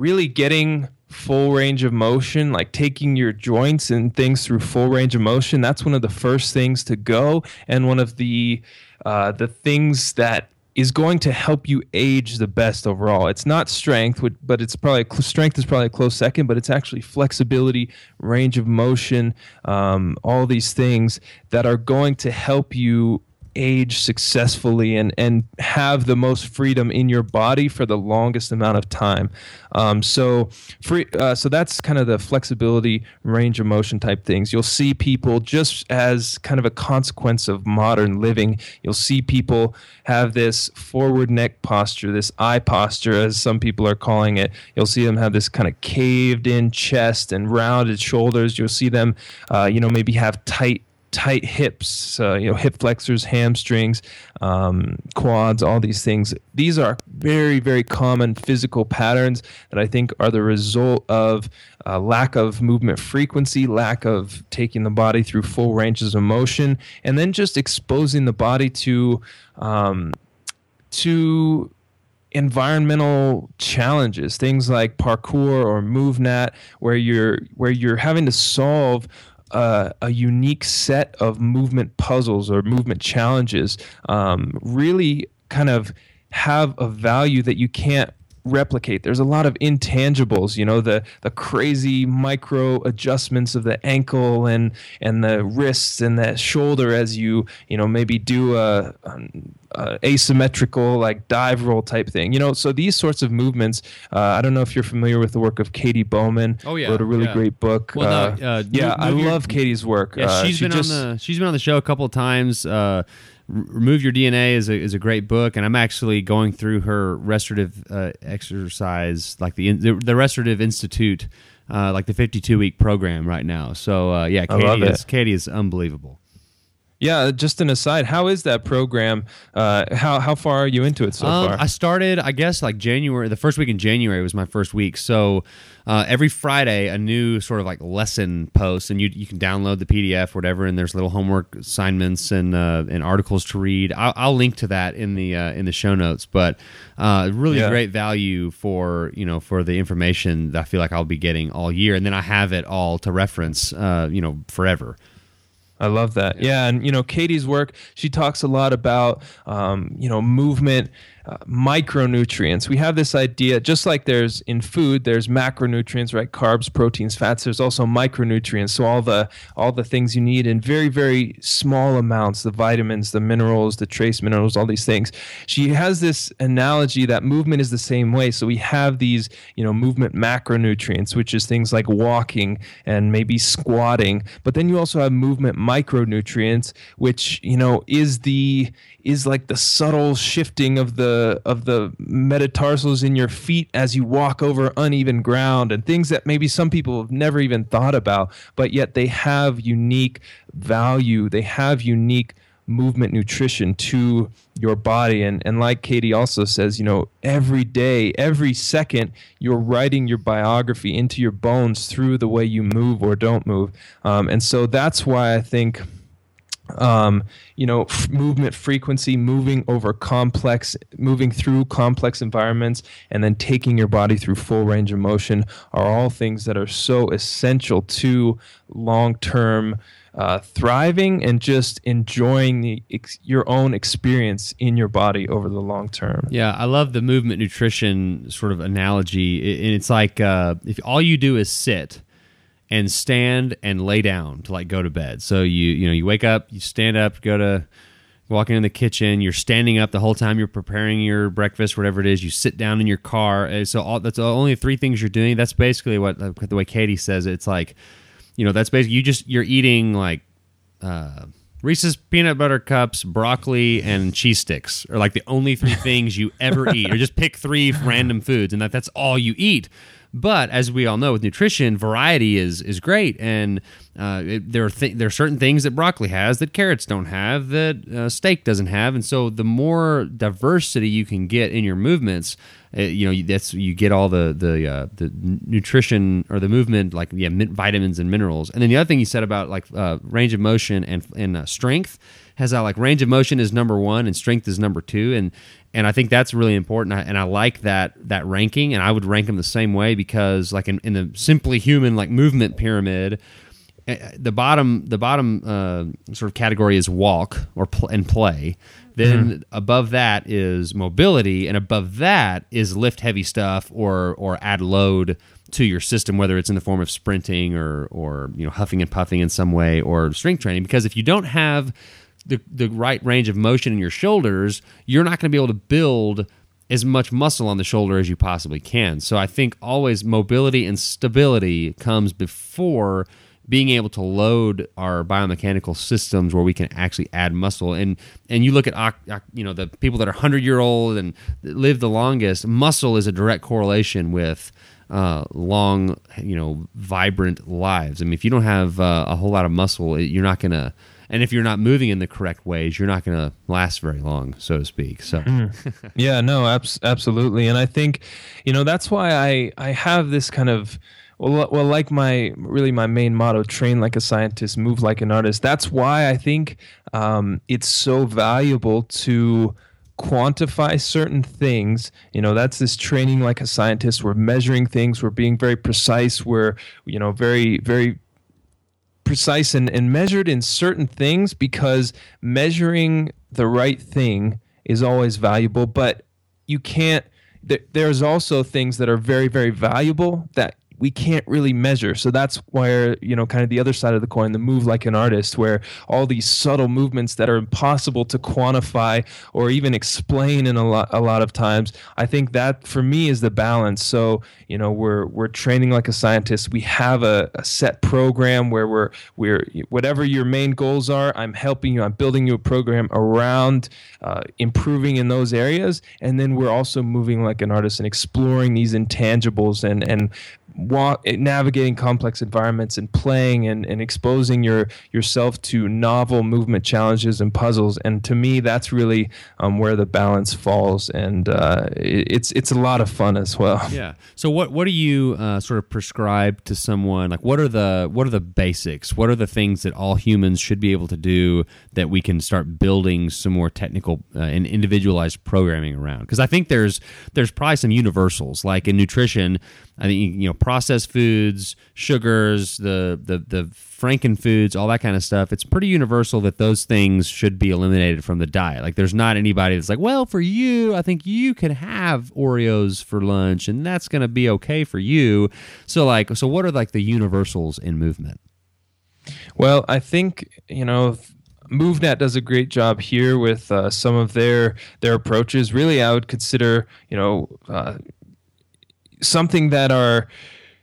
Speaker 5: really getting full range of motion, like taking your joints and things through full range of motion, that's one of the first things to go, and one of the uh, the things that is going to help you age the best overall. It's not strength, but it's probably strength is probably a close second, but it's actually flexibility, range of motion, um, all these things that are going to help you age successfully and and have the most freedom in your body for the longest amount of time. Um, so free, uh, so that's kind of the flexibility, range of motion type things. You'll see people just as kind of a consequence of modern living. You'll see people have this forward neck posture, this eye posture, as some people are calling it. You'll see them have this kind of caved in chest and rounded shoulders. You'll see them, uh, you know, maybe have tight tight hips, uh, you know, hip flexors, hamstrings, um, quads, all these things. These are very, very common physical patterns that I think are the result of uh, lack of movement frequency, lack of taking the body through full ranges of motion, and then just exposing the body to um, to environmental challenges things like parkour or MovNat where you're where you're having to solve uh, a unique set of movement puzzles or movement challenges um, really kind of have a value that you can't replicate. There's a lot of intangibles, you know, the the crazy micro adjustments of the ankle and and the wrists and the shoulder as you you know maybe do a, a asymmetrical like dive roll type thing. You know, so these sorts of movements. Uh, I don't know if you're familiar with the work of Katy Bowman.
Speaker 3: Oh yeah,
Speaker 5: wrote a really
Speaker 3: yeah.
Speaker 5: great book.
Speaker 3: Well,
Speaker 5: uh,
Speaker 3: no, uh,
Speaker 5: yeah,
Speaker 3: move,
Speaker 5: I
Speaker 3: move
Speaker 5: love Katy's work.
Speaker 3: Yeah,
Speaker 5: uh,
Speaker 3: she's
Speaker 5: she
Speaker 3: been
Speaker 5: just,
Speaker 3: on the she's been on the show a couple of times. Remove Your DNA is a, is a great book, and I'm actually going through her restorative uh, exercise, like the, the, the Restorative Institute, uh, like the 52 week program right now. So uh, yeah, Katy is Katy is unbelievable.
Speaker 5: Yeah, just an aside. How is that program? Uh, how how far are you into it so
Speaker 3: Um,
Speaker 5: far?
Speaker 3: I started, I guess, like January. The first week in January was my first week. So uh, every Friday, a new sort of like lesson post, and you you can download the PDF, whatever. And there's little homework assignments and uh, and articles to read. I'll, I'll link to that in the uh, in the show notes. But uh, really
Speaker 5: Yeah.
Speaker 3: great value for you know for the information that I feel like I'll be getting all year, and then I have it all to reference, uh, you know, forever.
Speaker 5: I love that. Yeah. and you know, Katy's work, she talks a lot about um, you know movement, uh, micronutrients. We have this idea, just like there's in food, there's macronutrients, right? Carbs, proteins, fats. There's also micronutrients. So all the all the things you need in very very small amounts, the vitamins, the minerals, the trace minerals, all these things. She has this analogy that movement is the same way. So we have these you know movement macronutrients, which is things like walking and maybe squatting. But then you also have movement micronutrients, which you know is the is like the subtle shifting of the of the metatarsals in your feet as you walk over uneven ground and things that maybe some people have never even thought about but yet they have unique value. They have unique movement nutrition to your body. And and like Katy also says you know every day every second you're writing your biography into your bones through the way you move or don't move. Um, and so that's why I think um, you know, f- movement frequency, moving over complex, moving through complex environments, and then taking your body through full range of motion are all things that are so essential to long term uh, thriving and just enjoying the ex- your own experience in your body over the long term.
Speaker 3: Yeah, I love the movement nutrition sort of analogy. And it's like uh, if all you do is sit and stand and lay down to like go to bed. So you you know you wake up, you stand up, go to walking in the kitchen. You're standing up the whole time you're preparing your breakfast, whatever it is. You sit down in your car. And So all, that's only three things you're doing. That's basically what the way Katy says it. It's like you know that's basically you just you're eating like uh, Reese's peanut butter cups, broccoli, and cheese sticks are like the only three things you ever eat. Or just pick three random foods, and that that's all you eat. But as we all know, with nutrition, variety is is great, and uh, it, there are th- there are certain things that broccoli has that carrots don't have, that uh, steak doesn't have, and so the more diversity you can get in your movements, uh, you know that's you get all the the uh, the nutrition or the movement like yeah min- vitamins and minerals. And then the other thing you said about like uh, range of motion and and uh, strength has that like range of motion is number one and strength is number two and and I think that's really important and I like that that ranking and I would rank them the same way because like in, in the simply human like movement pyramid the bottom the bottom uh, sort of category is walk or pl- and play. Then above that is mobility and above that is lift heavy stuff or or add load to your system whether it's in the form of sprinting or or you know huffing and puffing in some way or strength training. Because if you don't have the the right range of motion in your shoulders you're not going to be able to build as much muscle on the shoulder as you possibly can. So i think always mobility and stability comes before being able to load our biomechanical systems where we can actually add muscle. And and you look at oc- oc- you know the people that are 100 year old and live the longest muscle is a direct correlation with uh, long you know vibrant lives. I mean if you don't have uh, a whole lot of muscle you're not gonna and if you're not moving in the correct ways you're not gonna last very long so to speak. So
Speaker 5: Yeah, no, abs- absolutely, and I think, you know, that's why I I have this kind of well, well, like my really my main motto: train like a scientist, move like an artist. That's why I think um, it's so valuable to quantify certain things. You know that's this training like a scientist. We're measuring things. We're being very precise. We're you know very very precise and, and measured in certain things because measuring the right thing is always valuable. But you can't there, there's also things that are very very valuable that we can't really measure. So that's where you know kind of the other side of the coin the move like an artist where all these subtle movements that are impossible to quantify or even explain in a lot a lot of times i think that for me is the balance. So you know we're we're training like a scientist. We have a, a set program where we're we're whatever your main goals are i'm helping you i'm building you a program around uh, improving in those areas. And then we're also moving like an artist and exploring these intangibles and and walk, navigating complex environments and playing and, and exposing your yourself to novel movement challenges and puzzles. And to me, that's really um, where the balance falls, and uh, it, it's it's a lot of fun as well.
Speaker 3: Yeah. So what what do you uh, sort of prescribe to someone? Like, what are the what are the basics? What are the things that all humans should be able to do that we can start building some more technical uh, and individualized programming around? Because I think there's there's probably some universals like in nutrition I think you know processed foods, sugars, the the the franken foods, all that kind of stuff. It's pretty universal that those things should be eliminated from the diet. Like there's not anybody that's like, well, for you, I think you can have Oreos for lunch, and that's going to be okay for you. So like, so what are like the universals in movement?
Speaker 5: Well, I think you know. MovNat does a great job here with uh, some of their their approaches. Really, I would consider you know uh, something that are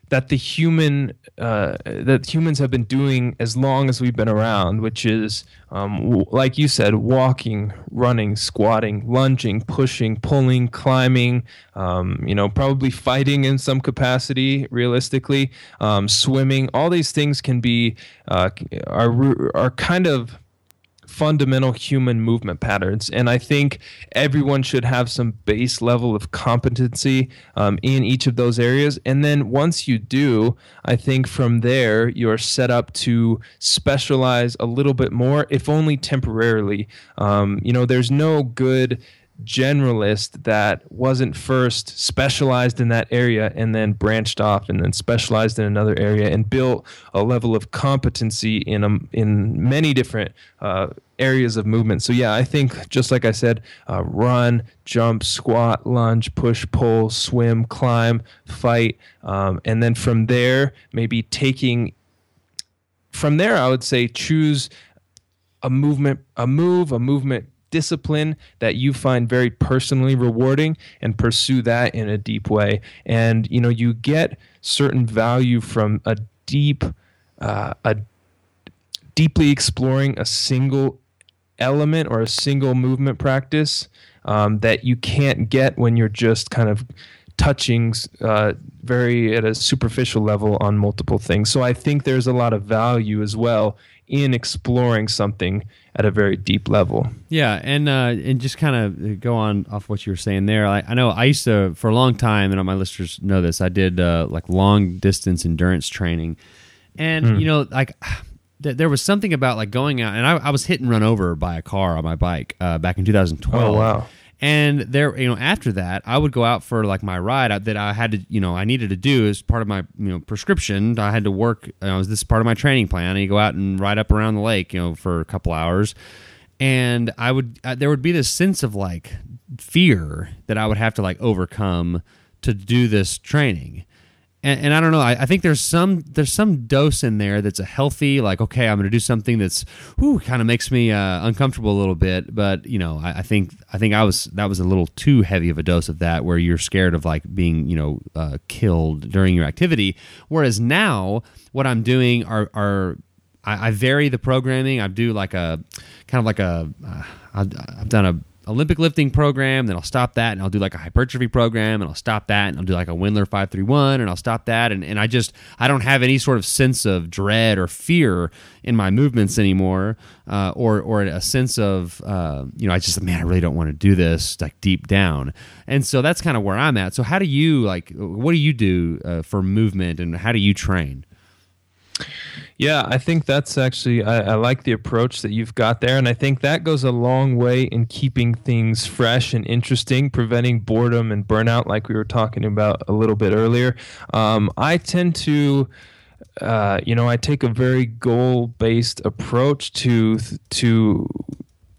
Speaker 5: that the human uh, that humans have been doing as long as we've been around, which is um, w- like you said, walking, running, squatting, lunging, pushing, pulling, climbing. Um, you know, probably fighting in some capacity, realistically, um, swimming. All these things can be uh, are are kind of fundamental human movement patterns. And I think everyone should have some base level of competency um, in each of those areas. And then once you do, I think from there, you're set up to specialize a little bit more, if only temporarily. Um, you know, there's no good generalist that wasn't first specialized in that area and then branched off and then specialized in another area and built a level of competency in a, in many different uh, areas of movement. So yeah, I think just like I said, uh, run, jump, squat, lunge, push, pull, swim, climb, fight, um, and then from there maybe taking. From there, I would say choose a movement, a move, a movement discipline that you find very personally rewarding and pursue that in a deep way and you know you get certain value from a deep uh, a deeply exploring a single element or a single movement practice um, that you can't get when you're just kind of touching uh, very at a superficial level on multiple things. So I think there's a lot of value as well in exploring something at a very deep level.
Speaker 3: Yeah, and uh, and just kind of go on off what you were saying there. I, I, know I used to for a long time, and all my listeners know this. I did uh, like long distance endurance training, and mm. you know, like th- there was something about like going out, and I, I, was hit and run over by a car on my bike uh, back in 2012.
Speaker 5: Oh wow!
Speaker 3: And there, you know, after that, I would go out for like my ride that I had to, you know, I needed to do as part of my, you know, prescription. I had to work. You know, this is part of my training plan. And you go out and ride up around the lake, you know, for a couple hours. And I would, uh, there would be this sense of like fear that I would have to like overcome to do this training and, and I don't know. I, I, think there's some there's some dose in there that's a healthy, like okay, I'm going to do something that's kind of makes me uh, uncomfortable a little bit. But you know, I, I, think I think I was that was a little too heavy of a dose of that, where you're scared of like being you know uh, killed during your activity. Whereas now, what I'm doing are are I, I vary the programming. I do like a kind of like a uh, I've, I've done a Olympic lifting program, then I'll stop that and I'll do like a hypertrophy program and I'll stop that and I'll do like a Wendler 531 and I'll stop that. And, and I just, I don't have any sort of sense of dread or fear in my movements anymore uh, or, or a sense of, uh, you know, I just, man, I really don't want to do this like deep down. And so that's kind of where I'm at. So how do you like, what do you do uh, for movement and how do you train?
Speaker 5: Yeah, I think that's actually I, I, like the approach that you've got there, and I think that goes a long way in keeping things fresh and interesting, preventing boredom and burnout, like we were talking about a little bit earlier. Um, I tend to. Uh, you know, I take a very goal-based approach to to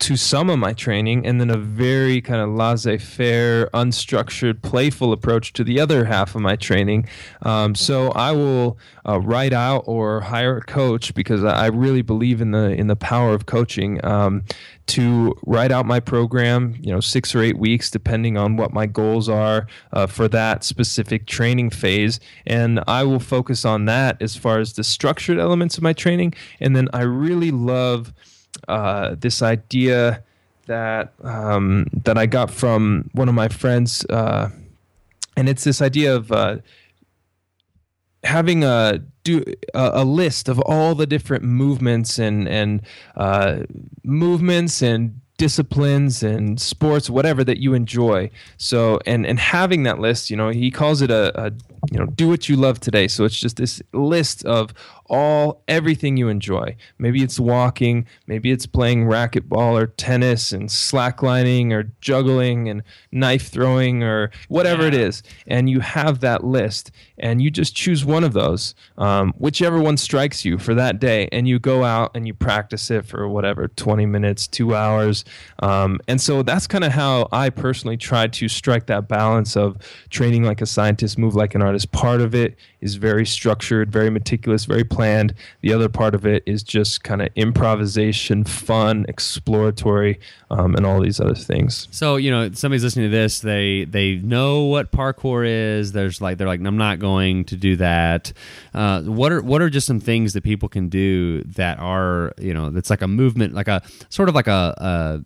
Speaker 5: to some of my training and then a very kind of laissez-faire unstructured playful approach to the other half of my training. Um, so i will uh, write out or hire a coach because i really believe in the in the power of coaching um, to write out my program you know six or eight weeks depending on what my goals are uh, for that specific training phase. And i will focus on that as far as the structured elements of my training. And then i really love uh, this idea that um, that I got from one of my friends, uh, and it's this idea of uh, having a do a, a list of all the different movements and and uh, movements and disciplines and sports whatever that you enjoy. So and and having that list you know he calls it a, a you know do what you love today. So it's just this list of all everything you enjoy. Maybe it's walking, maybe it's playing racquetball or tennis and slacklining or juggling and knife throwing or whatever yeah. it is. And you have that list and you just choose one of those, um, whichever one strikes you for that day. And you go out and you practice it for whatever, 20 minutes, two hours. Um, and so that's kind of how I personally try to strike that balance of training like a scientist, move like an artist. Part of it is very structured, very meticulous, very planned. The other part of it is just kind of improvisation, fun, exploratory, um, and all these other things.
Speaker 3: So you know, somebody's listening to this, they they know what parkour is. There's like they're like, I'm not going to do that. Uh, what are what are just some things that people can do that are you know that's like a movement, like a sort of like a, a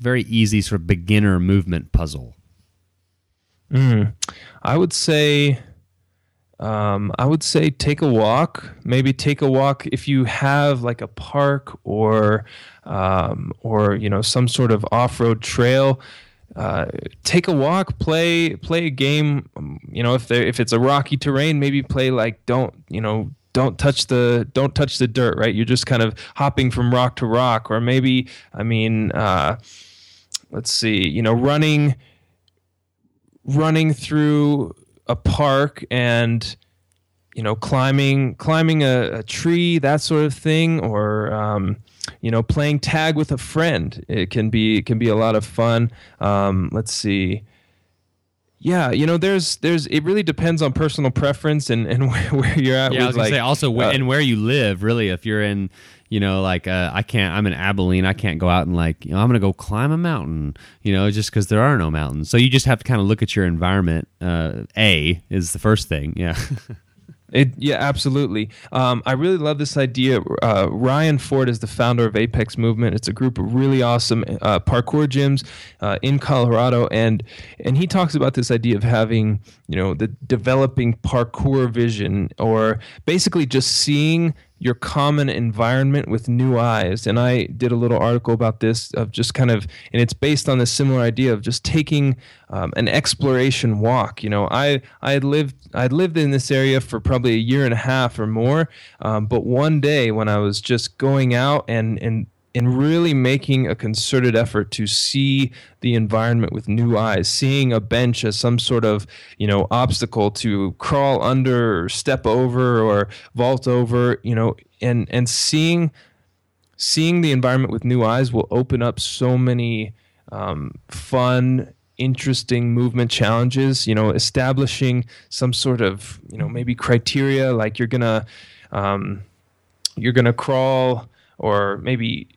Speaker 3: very easy sort of beginner movement puzzle.
Speaker 5: Mm, I would say um, I would say take a walk. Maybe take a walk if you have like a park or um, or you know some sort of off-road trail. Uh, take a walk, play play a game. Um, you know if if it's a rocky terrain, maybe play like don't you know don't touch the don't touch the dirt. Right, you're just kind of hopping from rock to rock, or maybe I mean, uh, let's see, you know, running running through a park and you know climbing climbing a, a tree that sort of thing or um, you know playing tag with a friend. It can be it can be a lot of fun. Um, let's see. Yeah you know there's there's it really depends on personal preference and and where, where you're at
Speaker 3: yeah i was gonna say also
Speaker 5: uh,
Speaker 3: and where you live really if you're in you know, like uh, I can't. I'm in Abilene. I can't go out and like you know I'm gonna go climb a mountain. You know, just because there are no mountains. So you just have to kind of look at your environment. Uh, a is the first thing. Yeah.
Speaker 5: It, yeah, absolutely. Um, I really love this idea. Uh, Ryan Ford is the founder of Apex Movement. It's a group of really awesome uh, parkour gyms uh, in Colorado, and and he talks about this idea of having you know the developing parkour vision, or basically just seeing your common environment with new eyes. And I did a little article about this of just kind of, and it's based on this similar idea of just taking um, an exploration walk. You know, I I had lived I'd lived in this area for probably a year and a half or more, um, but one day when I was just going out and and and really making a concerted effort to see the environment with new eyes, seeing a bench as some sort of you know obstacle to crawl under or step over or vault over, you know, and and seeing seeing the environment with new eyes will open up so many um, fun interesting movement challenges you know establishing some sort of you know maybe criteria like you're gonna um, you're gonna crawl or maybe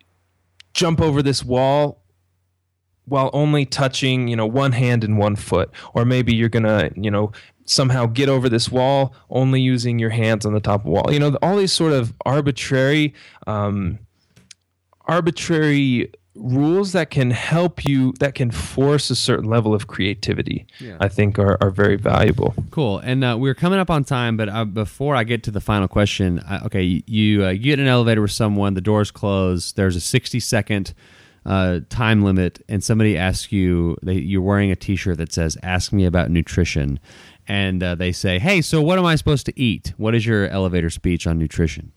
Speaker 5: jump over this wall while only touching, you know, one hand and one foot. Or maybe you're going to, you know, somehow get over this wall only using your hands on the top of the wall. You know, all these sort of arbitrary um, arbitrary rules that can help you that can force a certain level of creativity yeah. i think are, are very valuable.
Speaker 3: Cool. And uh, we're coming up on time but uh, before i get to the final question uh, okay you, uh, you get in an elevator with someone the doors close there's a 60 second uh, time limit and somebody asks you they, you're wearing a t-shirt that says ask me about nutrition. And uh, they say hey so what am i supposed to eat? What is your elevator speech on nutrition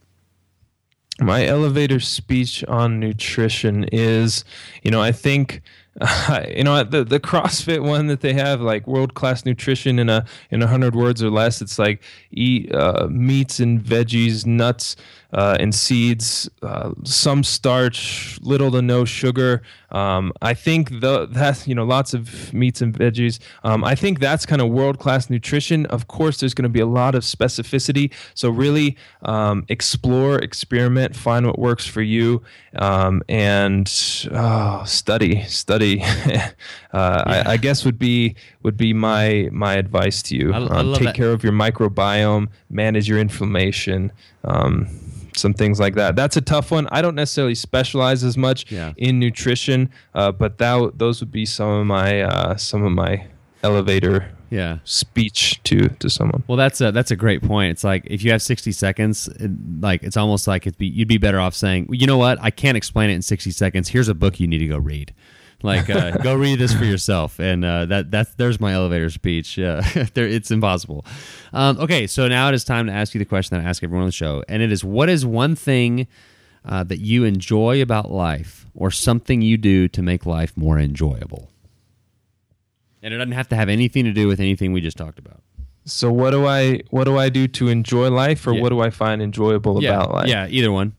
Speaker 5: my elevator speech on nutrition is, you know, I think uh, you know the the CrossFit one that they have like world class nutrition in a in a hundred words or less. It's like eat uh, meats and veggies, nuts uh, and seeds, uh, some starch, little to no sugar. Um, I think the that you know lots of meats and veggies. Um, I think that's kind of world class nutrition. Of course, there's going to be a lot of specificity. So really um, explore, experiment, find what works for you, um, and oh, study, study. uh, yeah. I, I, guess would be would be my my advice to you. I, I um, take that. care of your microbiome, manage your inflammation. Um, some things like that. That's a tough one. I don't necessarily specialize as much yeah. in nutrition, uh, but that those would be some of my uh, some of my elevator
Speaker 3: Yeah.
Speaker 5: speech to to someone.
Speaker 3: Well, that's a that's a great point. It's like if you have sixty seconds, it, like it's almost like it'd be, you'd be better off saying, you know what, I can't explain it in sixty seconds. Here's a book you need to go read. Like, uh, go read this for yourself, and uh, that that's there's my elevator speech. Yeah, there, it's impossible. Um, okay, so now it is time to ask you the question that I ask everyone on the show, and it is, what is one thing uh, that you enjoy about life, or something you do to make life more enjoyable? And it doesn't have to have anything to do with anything we just talked about.
Speaker 5: So what do I what do I do to enjoy life, or
Speaker 3: Yeah.
Speaker 5: what do I find enjoyable
Speaker 3: yeah,
Speaker 5: about life?
Speaker 3: yeah, either one.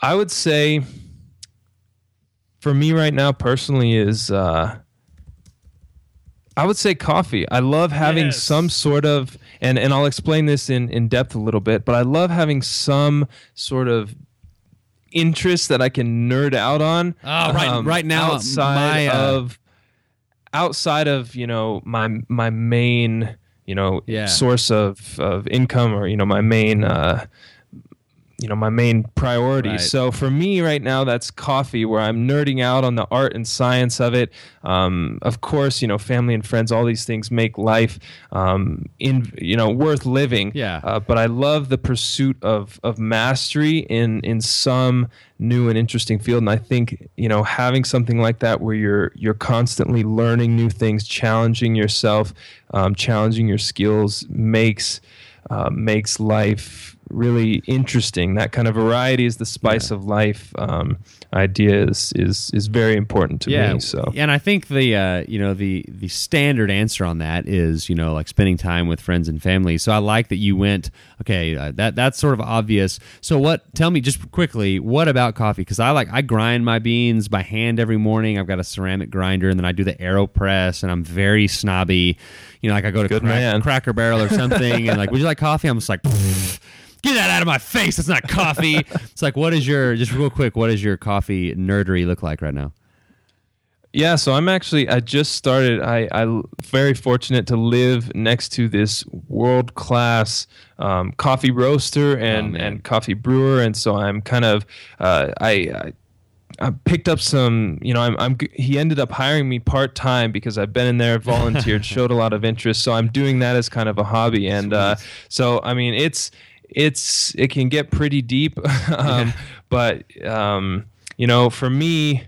Speaker 5: I would say for me right now personally is uh I would say coffee. I love having
Speaker 3: Yes.
Speaker 5: some sort of and and I'll explain this in in depth a little bit, but I love having some sort of interest that I can nerd out on.
Speaker 3: Oh, right- right now,
Speaker 5: outside
Speaker 3: my, uh,
Speaker 5: of outside of, you know, my my main, you know,
Speaker 3: Yeah.
Speaker 5: source of of income or you know, my main uh you know my main priority
Speaker 3: Right.
Speaker 5: so for me right now that's coffee where i'm nerding out on the art and science of it um, of course you know family and friends all these things make life um, in you know worth living
Speaker 3: Yeah.
Speaker 5: uh, but i love the pursuit of of mastery in in some new and interesting field and i think you know having something like that where you're you're constantly learning new things challenging yourself um, challenging your skills makes uh, makes life really interesting. That kind of variety is the spice of life. Um, idea is, is is very important to
Speaker 3: yeah,
Speaker 5: me. So
Speaker 3: and I think the uh, you know the the standard answer on that is you know like spending time with friends and family. So I like that you went okay. Uh, that that's sort of obvious. So what? Tell me just quickly. What about coffee? Because I like I grind my beans by hand every morning. I've got a ceramic grinder, and then I do the Aeropress, and I'm very snobby. You know, like I go to Crack-. Cracker Barrel or something, and like, would you like coffee? I'm just like. Get that out of my face! It's not coffee. it's like, what is your just real quick? What does your coffee nerdery look like right now?
Speaker 5: Yeah, so I'm actually I just started. I I very fortunate to live next to this world class um, coffee roaster and
Speaker 3: man.
Speaker 5: and coffee brewer, and so I'm kind of uh, I. I I picked up some, you know, I'm, I'm, he ended up hiring me part time because I've been in there, volunteered, showed a lot of interest. So I'm doing that as kind of a hobby. And, uh, so, I mean, it's, it's, it can get pretty deep. um, but, um, you know, for me,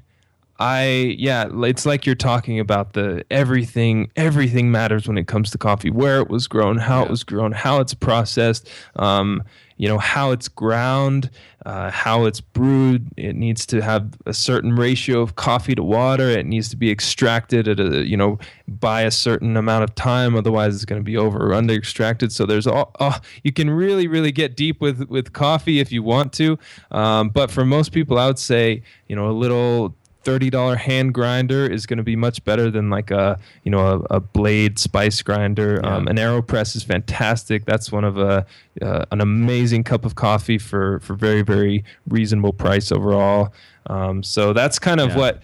Speaker 5: I yeah, it's like you're talking about the everything. Everything matters when it comes to coffee. Where it was grown, how it was grown, how it's processed. Um, you know how it's ground, uh, how it's brewed. It needs to have a certain ratio of coffee to water. It needs to be extracted at a you know by a certain amount of time. Otherwise, it's going to be over or under extracted. So there's all oh, you can really really get deep with with coffee if you want to. Um, but for most people, I would say you know a little thirty dollar hand grinder is going to be much better than like a you know a, a blade spice grinder. Um, an Aeropress is fantastic. That's one of a uh, an amazing cup of coffee for for very very reasonable price overall. Um, so that's kind of
Speaker 3: Yeah.
Speaker 5: what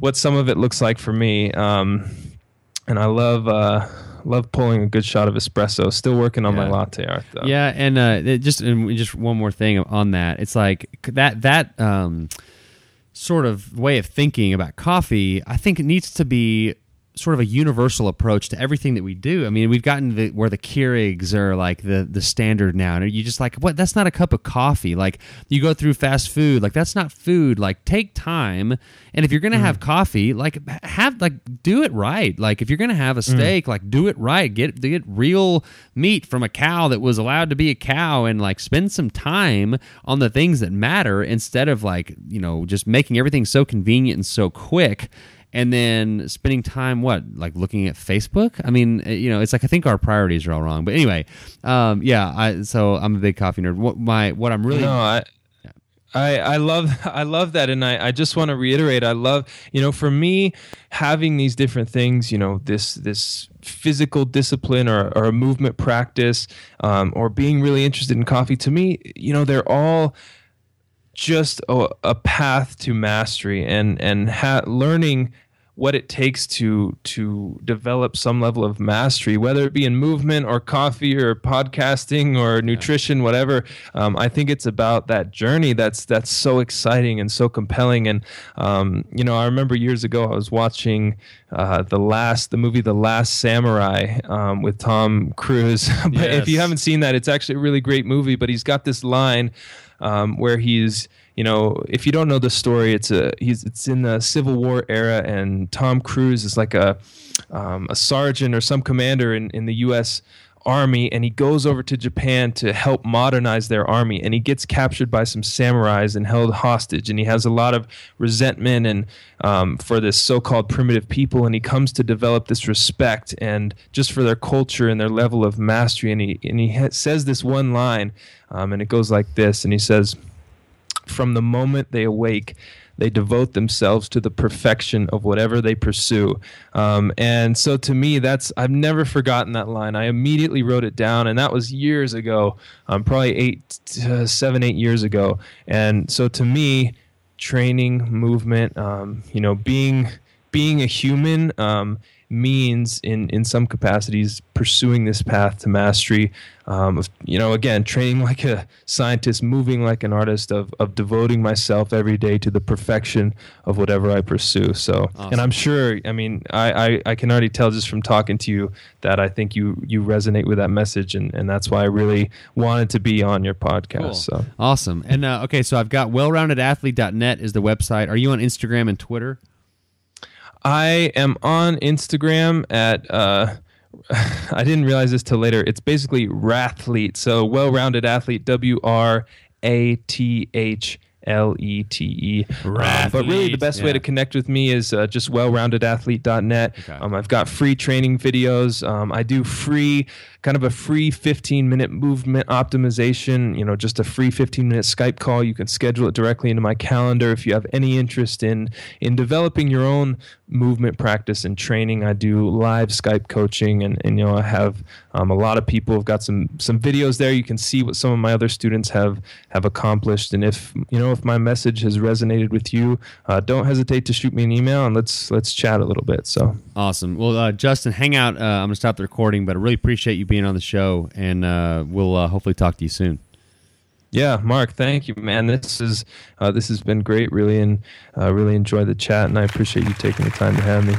Speaker 5: what some of it looks like for me. Um, and I love. Uh, Love pulling a good shot of espresso. Still working on my latte art though.
Speaker 3: Yeah, and uh, just and just one more thing on that. It's like that that um, sort of way of thinking about coffee. I think it needs to be sort of a universal approach to everything that we do. I mean, we've gotten the, where the Keurigs are like the the standard now, and you just like what? That's not a cup of coffee. Like you go through fast food, like that's not food. Like take time, and if you're gonna mm. have coffee, like have like do it right. Like if you're gonna have a mm. steak, like do it right. Get get real meat from a cow that was allowed to be a cow, and like spend some time on the things that matter instead of like you know just making everything so convenient and so quick and then spending time what like looking at facebook? I mean uh, you know it's like i think our priorities are all wrong. But anyway um yeah i so i'm a big coffee nerd. What my what i'm really
Speaker 5: No, I, I, I love, I love that, and I, I just want to reiterate, I love, you know, for me, having these different things, you know, this, this physical discipline or, or a movement practice, um, or being really interested in coffee, to me, you know, they're all just a, a path to mastery and and ha- learning what it takes to to develop some level of mastery, whether it be in movement or coffee or podcasting or nutrition, whatever. Um, I think it's about that journey that's that's so exciting and so compelling. And um, you know, I remember years ago I was watching uh, the last the movie The Last Samurai um, with Tom Cruise. but if you haven't seen that, it's actually a really great movie. But he's got this line um, where he's you know if you don't know the story it's a he's it's in the civil war era and tom cruise is like a um, a sergeant or some commander in, in the us army and he goes over to japan to help modernize their army and he gets captured by some samurais and held hostage and he has a lot of resentment and um, for this so-called primitive people and he comes to develop this respect and just for their culture and their level of mastery and he and he ha- says this one line um, and it goes like this and he says from the moment they awake, they devote themselves to the perfection of whatever they pursue. Um, and so to me, that's, I've never forgotten that line. I immediately wrote it down, and that was years ago, um, probably eight, uh, seven, eight years ago. And so to me, training, movement, um, you know, being, being a human, um, means in in some capacities pursuing this path to mastery um, of you know again training like a scientist moving like an artist of of devoting myself every day to the perfection of whatever I pursue so and I'm sure I mean I, I I can already tell just from talking to you that I think you you resonate with that message and and that's why I really wanted to be on your podcast
Speaker 3: Cool.
Speaker 5: so
Speaker 3: Awesome. And uh, okay, so I've got wellroundedathlete.net is the website. Are you on Instagram and Twitter?
Speaker 5: I am on Instagram at. Uh, I didn't realize this till later. It's basically Wrathlete, so well-rounded athlete. W R A T H L E T E. Um, But really, the best way to connect with me is uh, just wellroundedathlete.net.
Speaker 3: Okay.
Speaker 5: Um, I've got free training videos. Um, I do free, kind of a free 15 minute movement optimization, you know, just a free 15 minute Skype call. You can schedule it directly into my calendar if you have any interest in in developing your own movement practice and training. I do live Skype coaching, and, and you know, I have um, a lot of people have got some some videos there. You can see what some of my other students have have accomplished, and if you know if my message has resonated with you, uh, don't hesitate to shoot me an email and let's let's chat a little bit. So.
Speaker 3: Awesome. Well, uh, Justin, hang out. Uh, I'm to stop the recording, but I really appreciate you being on the show, and uh, we'll uh, hopefully talk to you soon.
Speaker 5: Yeah, Mark, thank you, man. This is uh, this has been great, really, and uh, really enjoyed the chat, and I appreciate you taking the time to have me.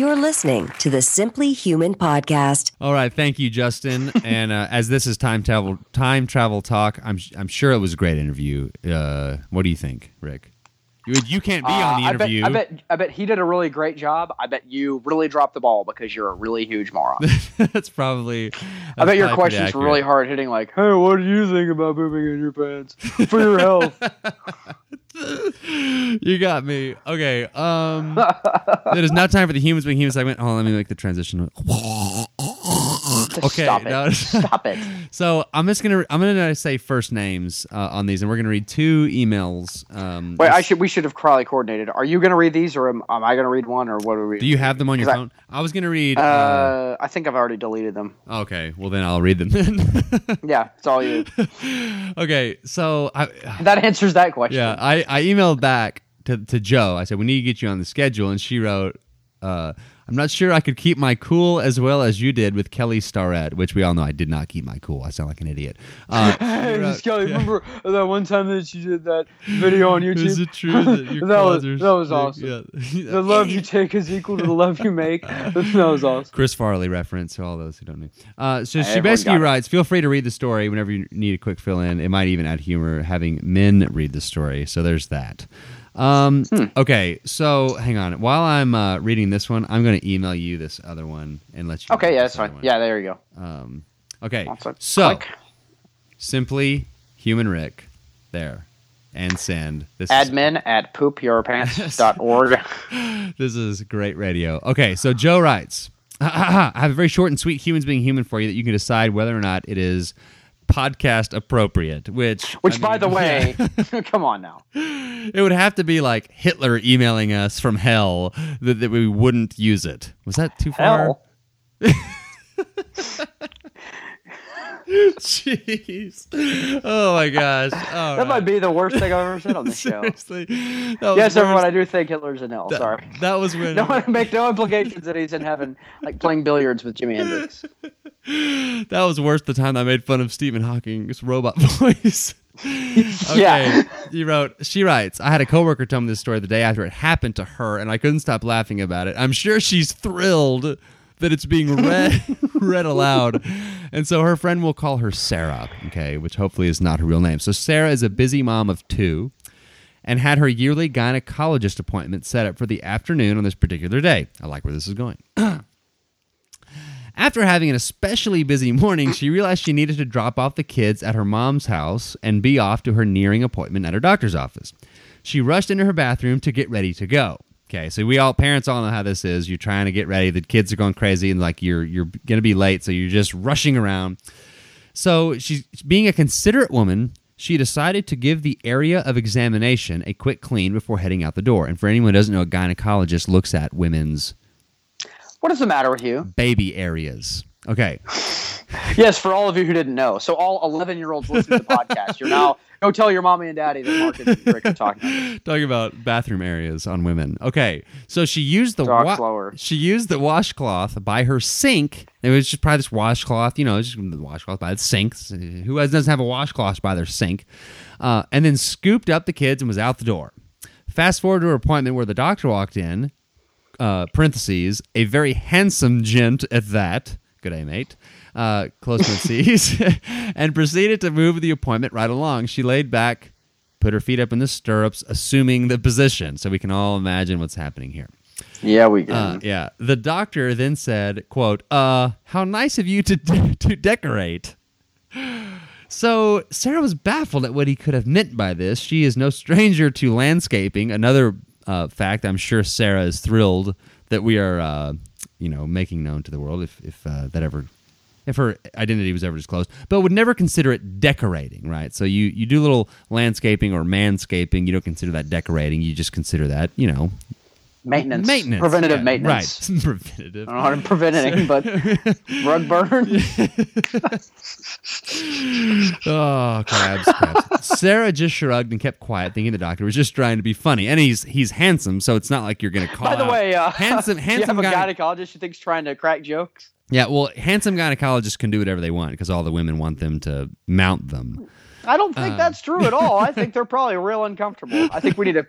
Speaker 1: You're listening to the Simply Human podcast.
Speaker 3: All right, thank you, Justin. and uh, as this is time travel time travel talk, I'm I'm sure it was a great interview. Uh, what do you think, Rick? You, you can't be on the
Speaker 4: Uh, I bet,
Speaker 3: interview.
Speaker 4: I bet I bet he did a really great job. I bet you really dropped the ball because you're a really huge moron.
Speaker 3: that's probably.
Speaker 4: I bet your
Speaker 3: that's
Speaker 4: questions were really hard hitting, like, "Hey, what do you think about pooping in your pants for your health?"
Speaker 3: You got me. Okay. Um, it is now time for the humans being human segment. Hold on, let me make the transition. Okay,
Speaker 4: Stop it.
Speaker 3: no.
Speaker 4: Stop it.
Speaker 3: So I'm just gonna I'm gonna say first names uh, on these, and we're gonna read two emails. Um,
Speaker 4: Wait, I should. We should have probably coordinated. Are you going to read these, or am, am I going to read one, or what are we?
Speaker 3: Do you have them on your
Speaker 4: I-
Speaker 3: phone? I, was gonna read. Uh,
Speaker 4: Uh, I think I've already deleted them.
Speaker 3: okay, well then I'll read them. then.
Speaker 4: Yeah, it's all you.
Speaker 3: okay, so I,
Speaker 4: that answers that question.
Speaker 3: yeah, I, I emailed back to, to Joe. I said we need to get you on the schedule, and she wrote, uh, "I'm not sure I could keep my cool as well as you did with Kelly Starrett, which we all know I did not keep my cool. I sound like an idiot." Uh, she
Speaker 4: Hey,
Speaker 3: wrote-
Speaker 4: Miss Kelly, remember that one time that you did that video on YouTube?
Speaker 3: Is it true that your
Speaker 4: that was that was awesome.
Speaker 3: Yeah.
Speaker 4: The love you take is equal to the love you make. that was awesome.
Speaker 3: Chris Farley reference to all those who don't know. Uh, so she basically writes, "Feel free to read the story whenever you need a quick fill in. It might even add humor having men read the story. So there's that." Um,
Speaker 4: Hmm.
Speaker 3: Okay, so hang on. While I'm uh, reading this one, I'm going to email you this other one and let you.
Speaker 4: Okay, yeah, that's fine.
Speaker 3: one.
Speaker 4: Yeah, there you go.
Speaker 3: Um, okay. So
Speaker 4: click.
Speaker 3: simply human Rick there and send this. is-
Speaker 4: admin at poopyourpants.org.
Speaker 3: this is great radio. Okay, so Joe writes, I have a very short and sweet humans being human for you that you can decide whether or not it is podcast appropriate, which
Speaker 4: Which,
Speaker 3: I
Speaker 4: by the way, come on now.
Speaker 3: it would have to be like Hitler emailing us from hell that, that we wouldn't use it. Was that too far? Jeez. Oh my gosh. All
Speaker 4: That might be the worst thing I've ever said on the show.
Speaker 3: Seriously. That was
Speaker 4: Yes, everyone, I do think Hitler's an L.
Speaker 3: That,
Speaker 4: Sorry.
Speaker 3: that was when
Speaker 4: No one make no implications that he's in heaven, like playing billiards with Jimi Hendrix.
Speaker 3: that was worse the time I made fun of Stephen Hawking's robot voice. okay.
Speaker 4: Yeah.
Speaker 3: You wrote she writes, I had a coworker tell me this story the day after it happened to her and I couldn't stop laughing about it. I'm sure she's thrilled that it's being read read aloud. And so her friend will call her Sarah, okay, which hopefully is not her real name. So Sarah is a busy mom of two and had her yearly gynecologist appointment set up for the afternoon on this particular day. I like where this is going. After having an especially busy morning, she realized she needed to drop off the kids at her mom's house and be off to her nearing appointment at her doctor's office. She rushed into her bathroom to get ready to go. Okay, so we all parents all know how this is. You're trying to get ready, the kids are going crazy, and like you're you're gonna be late, so you're just rushing around. So she's being a considerate woman. She decided to give the area of examination a quick clean before heading out the door. And for anyone who doesn't know, a gynecologist looks at women's
Speaker 4: What is the matter with you?
Speaker 3: baby areas. Okay.
Speaker 4: Yes, for all of you who didn't know. So all 11 year olds listening to the podcast, you're now go tell your mommy and daddy that Mark and Rick are talking. About.
Speaker 3: talking about bathroom areas on women. Okay, so she used the
Speaker 4: slower.
Speaker 3: she used the washcloth by her sink. It was just probably this washcloth, you know, just the washcloth by the sink. Who doesn't have a washcloth by their sink? Uh, and then scooped up the kids and was out the door. Fast forward to her appointment where the doctor walked in. Uh, parentheses, a very handsome gent at that. Good day, mate. Uh, close parentheses, and proceeded to move the appointment right along. She laid back, put her feet up in the stirrups, assuming the position. So we can all imagine what's happening here.
Speaker 4: Yeah, we can.
Speaker 3: Uh, yeah. The doctor then said, "quote uh, How nice of you to to decorate." So Sarah was baffled at what he could have meant by this. She is no stranger to landscaping. Another uh, fact I'm sure Sarah is thrilled that we are, uh, you know, making known to the world if if uh, that ever. If her identity was ever disclosed, but would never consider it decorating, right? So you, you do little landscaping or manscaping. You don't consider that decorating. You just consider that, you know,
Speaker 4: maintenance.
Speaker 3: maintenance,
Speaker 4: Preventative
Speaker 3: yeah,
Speaker 4: maintenance.
Speaker 3: right? Preventative.
Speaker 4: I don't know how to prevent anything, but rug burn.
Speaker 3: Oh, crabs, crabs. Sarah just shrugged and kept quiet, thinking the doctor was just trying to be funny. And he's he's handsome, so it's not like you're going to call.
Speaker 4: By the way, uh,
Speaker 3: handsome,
Speaker 4: do you
Speaker 3: handsome
Speaker 4: have a gynecologist you think's trying to crack jokes?
Speaker 3: Yeah, well, handsome gynecologists can do whatever they want because all the women want them to mount them.
Speaker 4: I don't think
Speaker 3: Uh.
Speaker 4: that's true at all. I think they're probably real uncomfortable. I think we need to.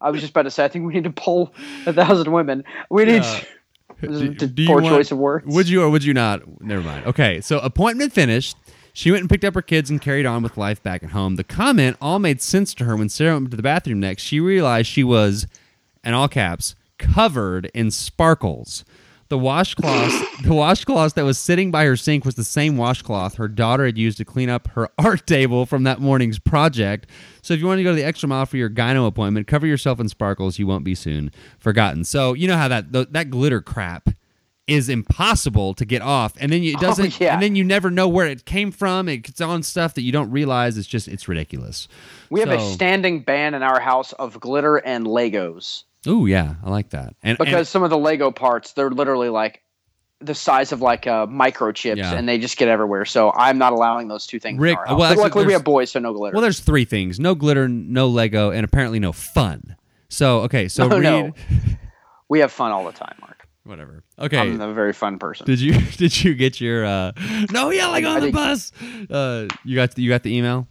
Speaker 4: I was just about to say. I think we need to poll a thousand women. We need.
Speaker 3: Yeah. Do- do
Speaker 4: poor
Speaker 3: want-
Speaker 4: choice of words.
Speaker 3: Would you or would you not? Never mind. Okay, so appointment finished. She went and picked up her kids and carried on with life back at home. The comment all made sense to her when Sarah went to the bathroom next. She realized she was, in all caps, covered in sparkles. The washcloth, the washcloth that was sitting by her sink was the same washcloth her daughter had used to clean up her art table from that morning's project. So if you want to go to the extra mile for your gyno appointment, cover yourself in sparkles. You won't be soon forgotten. So you know how that th- that glitter crap is impossible to get off, and then you, it oh, doesn't,
Speaker 4: yeah.
Speaker 3: and then you never know where it came from. It's on stuff that you don't realize. It's just it's ridiculous.
Speaker 4: we have a standing ban in our house of glitter and Legos
Speaker 3: Ooh, yeah, I like that. And
Speaker 4: because
Speaker 3: and-
Speaker 4: some of the Lego parts they're literally like the size of like uh, microchips,
Speaker 3: Yeah.
Speaker 4: and they just get everywhere. So I'm not allowing those two things.
Speaker 3: Rick-
Speaker 4: in our house.
Speaker 3: well, actually,
Speaker 4: luckily we have boys, so no glitter.
Speaker 3: well, there's three things: no glitter, no Lego, and apparently no fun. So okay, so
Speaker 4: no,
Speaker 3: read
Speaker 4: no, we have fun all the time, Mark.
Speaker 3: whatever. Okay,
Speaker 4: I'm a very fun person.
Speaker 3: Did you did you get your uh no yelling on
Speaker 4: I
Speaker 3: the
Speaker 4: think-
Speaker 3: bus? Uh you got you got the email?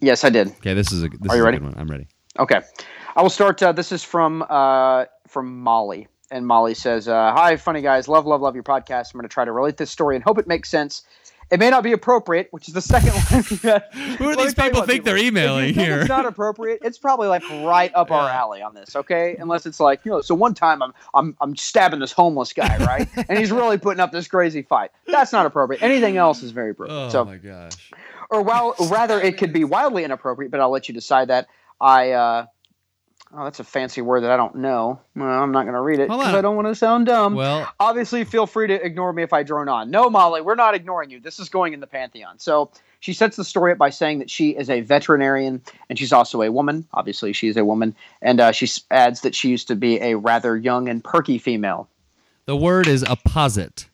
Speaker 4: yes, I did.
Speaker 3: Okay, this is a this
Speaker 4: Are
Speaker 3: is
Speaker 4: you
Speaker 3: a
Speaker 4: ready?
Speaker 3: good one. I'm ready.
Speaker 4: Okay, I will start. Uh, this is from uh, from Molly, and Molly says, uh, "Hi, funny guys, love, love, love your podcast. I'm going to try to relate this story and hope it makes sense. It may not be appropriate, which is the second had.
Speaker 3: Who do these people think they're
Speaker 4: if you
Speaker 3: emailing
Speaker 4: think
Speaker 3: here?
Speaker 4: It's not appropriate. It's probably like right up our alley on this. Okay, unless it's like you know. So one time I'm I'm I'm stabbing this homeless guy, right, and he's really putting up this crazy fight. That's not appropriate. Anything else is very appropriate.
Speaker 3: Oh
Speaker 4: so
Speaker 3: my gosh.
Speaker 4: or while rather it could be wildly inappropriate, but I'll let you decide that. I uh, oh, that's a fancy word that I don't know. Well, I'm not going to read it because. I don't want to sound dumb.
Speaker 3: Well,
Speaker 4: Obviously, feel free to ignore me if I drone on. No, Molly, we're not ignoring you. This is going in the pantheon. So she sets the story up by saying that she is a veterinarian and she's also a woman. Obviously, she is a woman, and uh, she adds that she used to be a rather young and perky female.
Speaker 3: the word is apposite.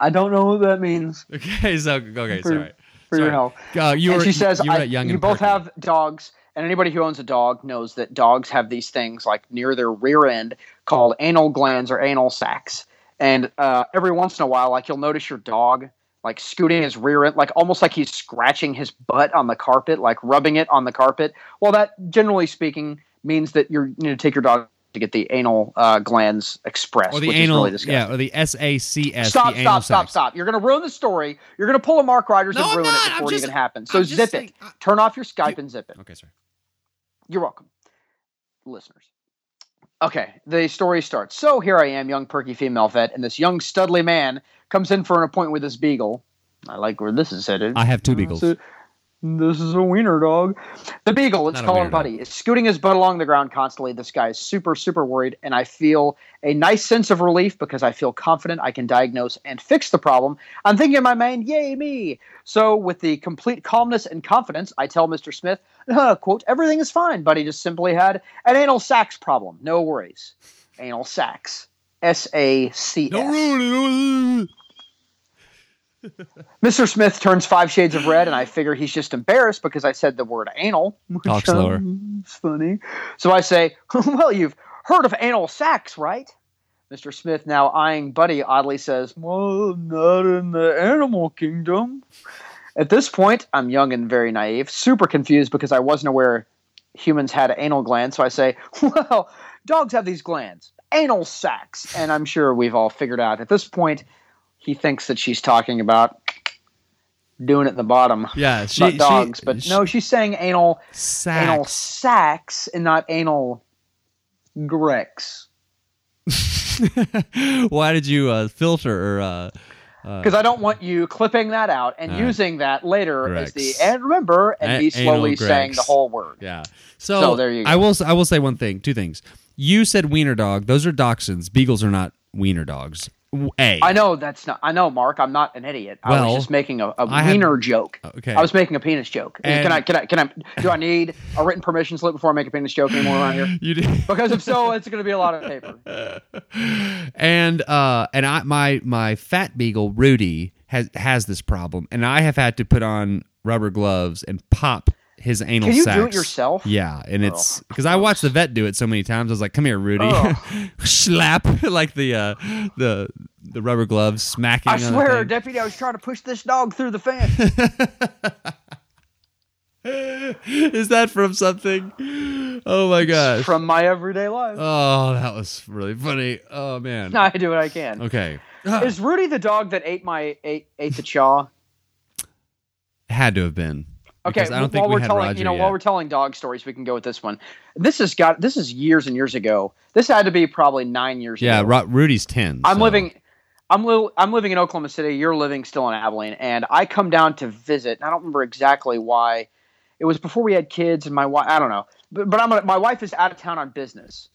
Speaker 4: I don't know what that means.
Speaker 3: Okay, so okay, sorry.
Speaker 4: For
Speaker 3: Sorry.
Speaker 4: your health.
Speaker 3: Uh, you
Speaker 4: and
Speaker 3: were,
Speaker 4: she says,
Speaker 3: you, were
Speaker 4: I-
Speaker 3: at Young
Speaker 4: you both have dogs, and anybody who owns a dog knows that dogs have these things like near their rear end called anal glands or anal sacs. And uh, every once in a while, like you'll notice your dog like scooting his rear end, like almost like he's scratching his butt on the carpet, like rubbing it on the carpet. Well, that generally speaking means that you're you know take your dog to get the anal uh, glands expressed,
Speaker 3: or the
Speaker 4: which
Speaker 3: anal,
Speaker 4: is really disgusting.
Speaker 3: yeah, or the S A C S.
Speaker 4: Stop,
Speaker 3: the
Speaker 4: stop, stop,
Speaker 3: sacs.
Speaker 4: stop. You're going to ruin the story. You're going to pull a Mark Rogers
Speaker 3: No,
Speaker 4: and ruin it
Speaker 3: I'm
Speaker 4: before
Speaker 3: just-
Speaker 4: it even happens. So
Speaker 3: I'm
Speaker 4: zip
Speaker 3: saying-
Speaker 4: it.
Speaker 3: I-
Speaker 4: Turn off your Skype and zip it.
Speaker 3: Okay, sorry.
Speaker 4: You're welcome, listeners. Okay, the story starts. So here I am, young perky female vet, and this young studly man comes in for an appointment with this beagle. I like where this is headed.
Speaker 3: I have two
Speaker 4: Uh,
Speaker 3: beagles.
Speaker 4: so- this is a wiener dog. The beagle, let's call him
Speaker 3: wiener dog.
Speaker 4: Buddy, is scooting his butt along the ground constantly. This guy is super, super worried, and I feel a nice sense of relief because I feel confident I can diagnose and fix the problem. I'm thinking in my mind, yay, me. So, with the complete calmness and confidence, I tell Mr. Smith, uh, quote, everything is fine. Buddy just simply had an anal sacs problem. No worries. Anal sacs. S A C S.
Speaker 3: ruin it. Don't-
Speaker 4: Mr. Smith turns five shades of red, and I figure he's just embarrassed because I said the word anal. which,
Speaker 3: Talk slower.
Speaker 4: um, It's funny. So I say, Well, you've heard of anal sex, right? Mr. Smith, now eyeing Buddy, oddly says, Well, not in the animal kingdom. At this point, I'm young and very naive, super confused because I wasn't aware humans had anal glands. So I say, Well, dogs have these glands, anal sacs. And I'm sure we've all figured out at this point, he thinks that she's talking about doing it in the bottom.
Speaker 3: Yeah, she,
Speaker 4: not
Speaker 3: she-
Speaker 4: dogs, but
Speaker 3: she-
Speaker 4: no, she's saying anal anal
Speaker 3: Sax.
Speaker 4: sacs and not anal grex.
Speaker 3: Why did you uh, filter or uh,
Speaker 4: Because I don't want you clipping that out and using that later as the and remember and
Speaker 3: A-
Speaker 4: me slowly
Speaker 3: anal
Speaker 4: saying the whole word.
Speaker 3: yeah? So,
Speaker 4: So there you go.
Speaker 3: I will. I will say one thing. Two things. You said wiener dog. Those are dachshunds. Beagles are not wiener dogs. A.
Speaker 4: I know that's not. I know, Mark. I'm not an idiot. I was just making a,
Speaker 3: had-
Speaker 4: wiener joke.
Speaker 3: Okay.
Speaker 4: I was making a penis joke.
Speaker 3: And-
Speaker 4: can I? Can I? Can I? Do I need a written permission slip before I make a penis joke anymore around here?
Speaker 3: You did.
Speaker 4: Because if so, it's going to be a lot of paper.
Speaker 3: and uh and I my my fat beagle Rudy has has this problem and I have had to put on rubber gloves and pop his anal
Speaker 4: Can you do it yourself?
Speaker 3: Yeah, and it's
Speaker 4: Oh,
Speaker 3: because I watched the vet do it so many times. I was like, "Come here, Rudy,"
Speaker 4: Oh.
Speaker 3: slap like the uh, the the rubber gloves smacking.
Speaker 4: I swear, deputy, I was trying to push this dog through the fence.
Speaker 3: Is that from something? Oh my gosh!
Speaker 4: from my everyday life.
Speaker 3: oh, that was really funny. Oh man.
Speaker 4: I do what I can.
Speaker 3: Okay.
Speaker 4: Is Rudy the dog that ate my ate ate the chaw?
Speaker 3: Had to have been.
Speaker 4: Okay,
Speaker 3: I don't think
Speaker 4: while
Speaker 3: we
Speaker 4: we're
Speaker 3: had
Speaker 4: telling
Speaker 3: Roger
Speaker 4: you know
Speaker 3: yet.
Speaker 4: while we're telling dog stories, we can go with this one. This has got this is years and years ago. This had to be probably nine years
Speaker 3: Yeah,
Speaker 4: ago.
Speaker 3: Ru- Rudy's ten.
Speaker 4: I'm
Speaker 3: so-
Speaker 4: living. I'm li- I'm living in Oklahoma City. You're living still in Abilene, and I come down to visit. And I don't remember exactly why. It was before we had kids, and my wife. I don't know, but, but I'm gonna, my wife is out of town on business,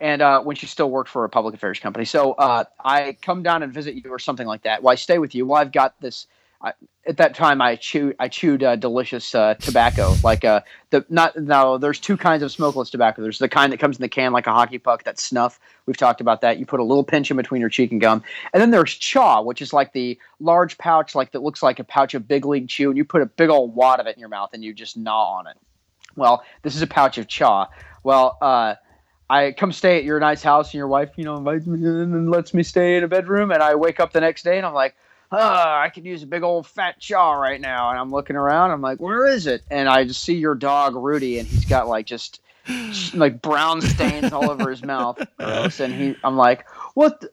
Speaker 4: and uh, when she still worked for a public affairs company. So uh, I come down and visit you or something like that. Well, I stay with you. Well, I've got this. I, at that time, I chewed I chewed uh, delicious uh, tobacco, like uh, the not no. There's two kinds of smokeless tobacco. There's the kind that comes in the can like a hockey puck. That's snuff. We've talked about that. You put a little pinch in between your cheek and gum, and then there's chaw, which is like the large pouch, like that looks like a pouch of big league chew, and you put a big old wad of it in your mouth and you just gnaw on it. Well, this is a pouch of chaw. Well, uh, I come stay at your nice house, and your wife, you know, invites me and lets me stay in a bedroom. And I wake up the next day, and I'm like, ah, I could use a big old fat jaw right now. And I'm looking around, I'm like, where is it? And I just see your dog Rudy, and he's got like just like brown stains all over his mouth. Gross. And he, I'm like, what? The?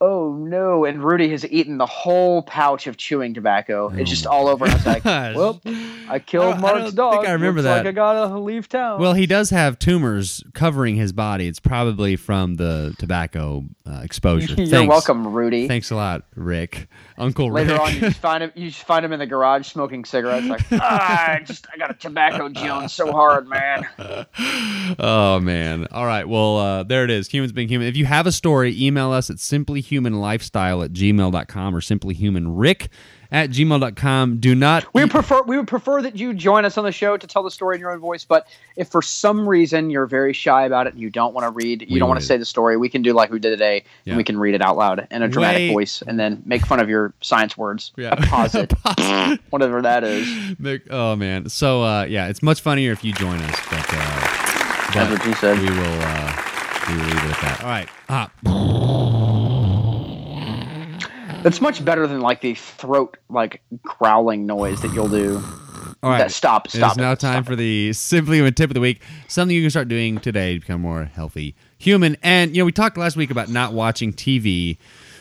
Speaker 4: Oh no! And Rudy has eaten the whole pouch of chewing tobacco. It's just all over. I was like, well, I
Speaker 3: I
Speaker 4: killed
Speaker 3: I
Speaker 4: Mark's
Speaker 3: don't
Speaker 4: dog.
Speaker 3: think I remember
Speaker 4: Looks
Speaker 3: that.
Speaker 4: Like I gotta leave town.
Speaker 3: Well, he does have tumors covering his body. It's probably from the tobacco uh, exposure.
Speaker 4: You're
Speaker 3: Thanks.
Speaker 4: welcome, Rudy.
Speaker 3: Thanks a lot, Rick. Uncle Rick.
Speaker 4: Later
Speaker 3: Rick.
Speaker 4: on, you just find him. You just find him in the garage smoking cigarettes. Like, ah, I just I got a tobacco Jones so hard, man.
Speaker 3: oh man. All right. Well, uh, there it is. Humans being human. If you have a story, email us at simplyhumanlifestyle at gmail.com or simplyhumanrick at gmail.com. Do not.
Speaker 4: We would prefer we would prefer that you join us on the show to tell the story in your own voice. But if for some reason you're very shy about it and you don't want to read, you
Speaker 3: We
Speaker 4: don't want to say the story, we can do like we did today,
Speaker 3: Yeah.
Speaker 4: and we can read it out loud in a dramatic
Speaker 3: Wait.
Speaker 4: voice, and then make fun of your science words.
Speaker 3: Yeah.
Speaker 4: Apposit, whatever that is.
Speaker 3: Make- oh, man. So, uh, yeah, it's much funnier if you join us. But, uh,
Speaker 4: That's
Speaker 3: but
Speaker 4: what you said.
Speaker 3: we will, uh, we will leave it at that. All right. Ah,
Speaker 4: It's much better than like the throat like growling noise that you'll do.
Speaker 3: all right.
Speaker 4: That- stop,
Speaker 3: It
Speaker 4: stop
Speaker 3: is now time for the Simply Human tip of the week. Something you can start doing today to become more healthy human. And, you know, we talked last week about not watching TV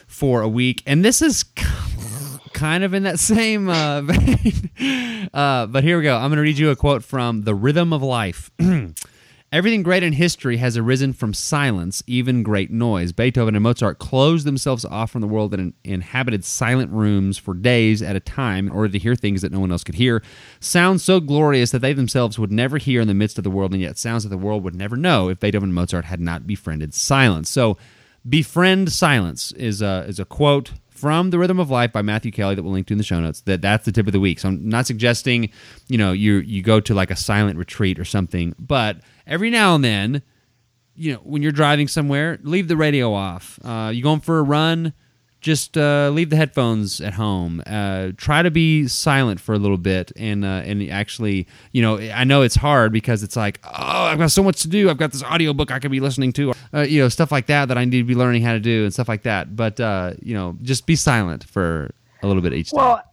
Speaker 3: for a week. And this is kind of in that same uh, vein. Uh, but here we go. I'm going to read you a quote from The Rhythm of Life. Everything great in history has arisen from silence, even great noise. Beethoven and Mozart closed themselves off from the world and inhabited silent rooms for days at a time in order to hear things that no one else could hear. Sounds so glorious that they themselves would never hear in the midst of the world, and yet sounds that the world would never know if Beethoven and Mozart had not befriended silence. So, befriend silence is a, is a quote from the rhythm of life by matthew kelly that we'll link to in the show notes that that's the tip of the week so i'm not suggesting you know you you go to like a silent retreat or something but every now and then you know when you're driving somewhere leave the radio off. Uh, you going for a run just uh, leave the headphones at home. Uh, try to be silent for a little bit and uh, and actually you know i know it's hard because it's like oh i've got so much to do. I've got this audiobook i could be listening to uh, you know stuff like that that i need to be learning how to do and stuff like that. But uh, you know just be silent for a little bit each time.
Speaker 4: Well,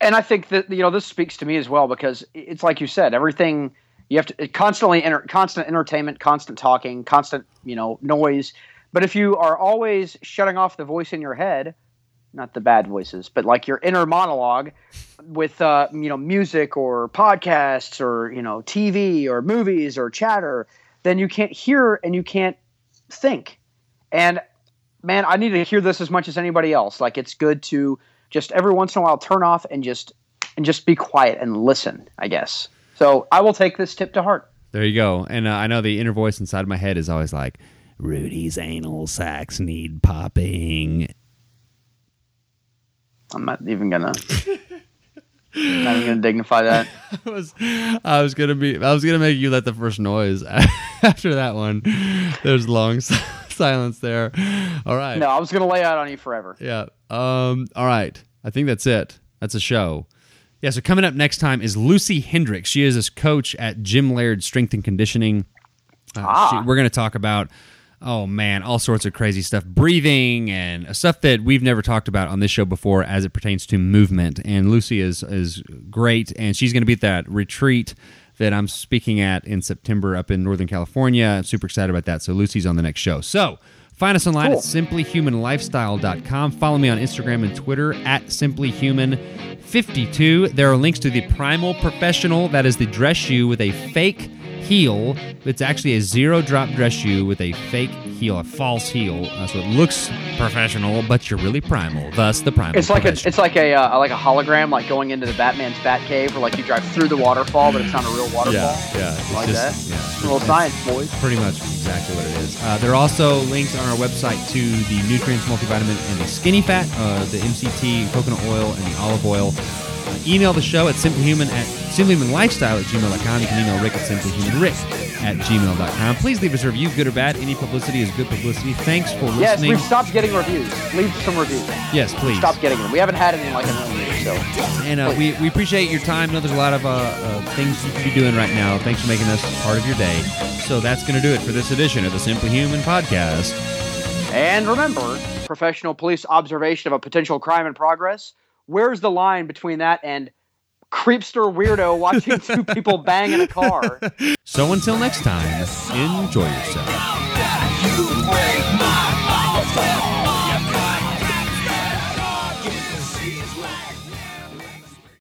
Speaker 4: and I think that you know this speaks to me as well because it's like you said, everything you have to constantly enter, constant entertainment, constant talking, constant you know noise. But if you are always shutting off the voice in your head, not the bad voices, but like your inner monologue with uh, you know music or podcasts or you know TV or movies or chatter, then you can't hear and you can't think. And man, I need to hear this as much as anybody else. Like it's good to just every once in a while turn off and just and just be quiet and listen. I guess. So I will take this tip to heart.
Speaker 3: There you go. And uh, I know the inner voice inside my head is always like, Rudy's anal sacs need popping.
Speaker 4: I'm not even gonna. not even gonna dignify that.
Speaker 3: I was, I was gonna be, I was gonna make you let the first noise after that one. There's long silence there. All right.
Speaker 4: No, I was gonna lay out on you forever.
Speaker 3: Yeah. Um. All right. I think that's it. That's a show. Yeah. So coming up next time is Lucy Hendricks. She is this coach at Jim Laird Strength and Conditioning. Uh,
Speaker 4: Ah.
Speaker 3: she- we're going to talk about, oh man, all sorts of crazy stuff, breathing and stuff that we've never talked about on this show before as it pertains to movement. And Lucy is is great, and she's going to be at that retreat that I'm speaking at in September up in Northern California. I'm super excited about that. So Lucy's on the next show. So. Find us online
Speaker 4: Cool.
Speaker 3: at simplyhumanlifestyle.com. Follow me on Instagram and Twitter at simplyhuman52. There are links to the Primal Professional. That is the dress shoe with a fake heel. It's actually a zero drop dress shoe with a fake heel, a false heel. Uh, so it looks professional, but you're really primal. Thus, the Primal
Speaker 4: It's like a, it's like a uh, like a hologram, like going into the Batman's Batcave, or like you drive through the waterfall, but it's not a real waterfall.
Speaker 3: yeah, yeah. It's
Speaker 4: like
Speaker 3: just,
Speaker 4: that.
Speaker 3: Yeah,
Speaker 4: A little science, boys.
Speaker 3: pretty much exactly what it is. Uh, there are also links on our website to the nutreince, multivitamin, and the skinny fat, uh, the MCT, coconut oil, and the olive oil. Uh, email the show at simplyhuman at simplyhumanlifestyle at gmail.com. You can email Rick at simplyhumanrick at gmail.com. Please leave us a review, good or bad. Any publicity is good publicity. Thanks for listening.
Speaker 4: Yes, we've stopped getting reviews. Leave some reviews.
Speaker 3: yes, please.
Speaker 4: Stop getting them. We haven't had any in like a million years. So
Speaker 3: And uh, we, we appreciate your time. I know there's a lot of uh, uh, things you could be doing right now. Thanks for making us part of your day. So that's going to do it for this edition of the Simply Human podcast.
Speaker 4: And remember, professional police observation of a potential crime in progress. Where's the line between that and creepster weirdo watching two people bang in a car?
Speaker 3: So until next time, enjoy yourself.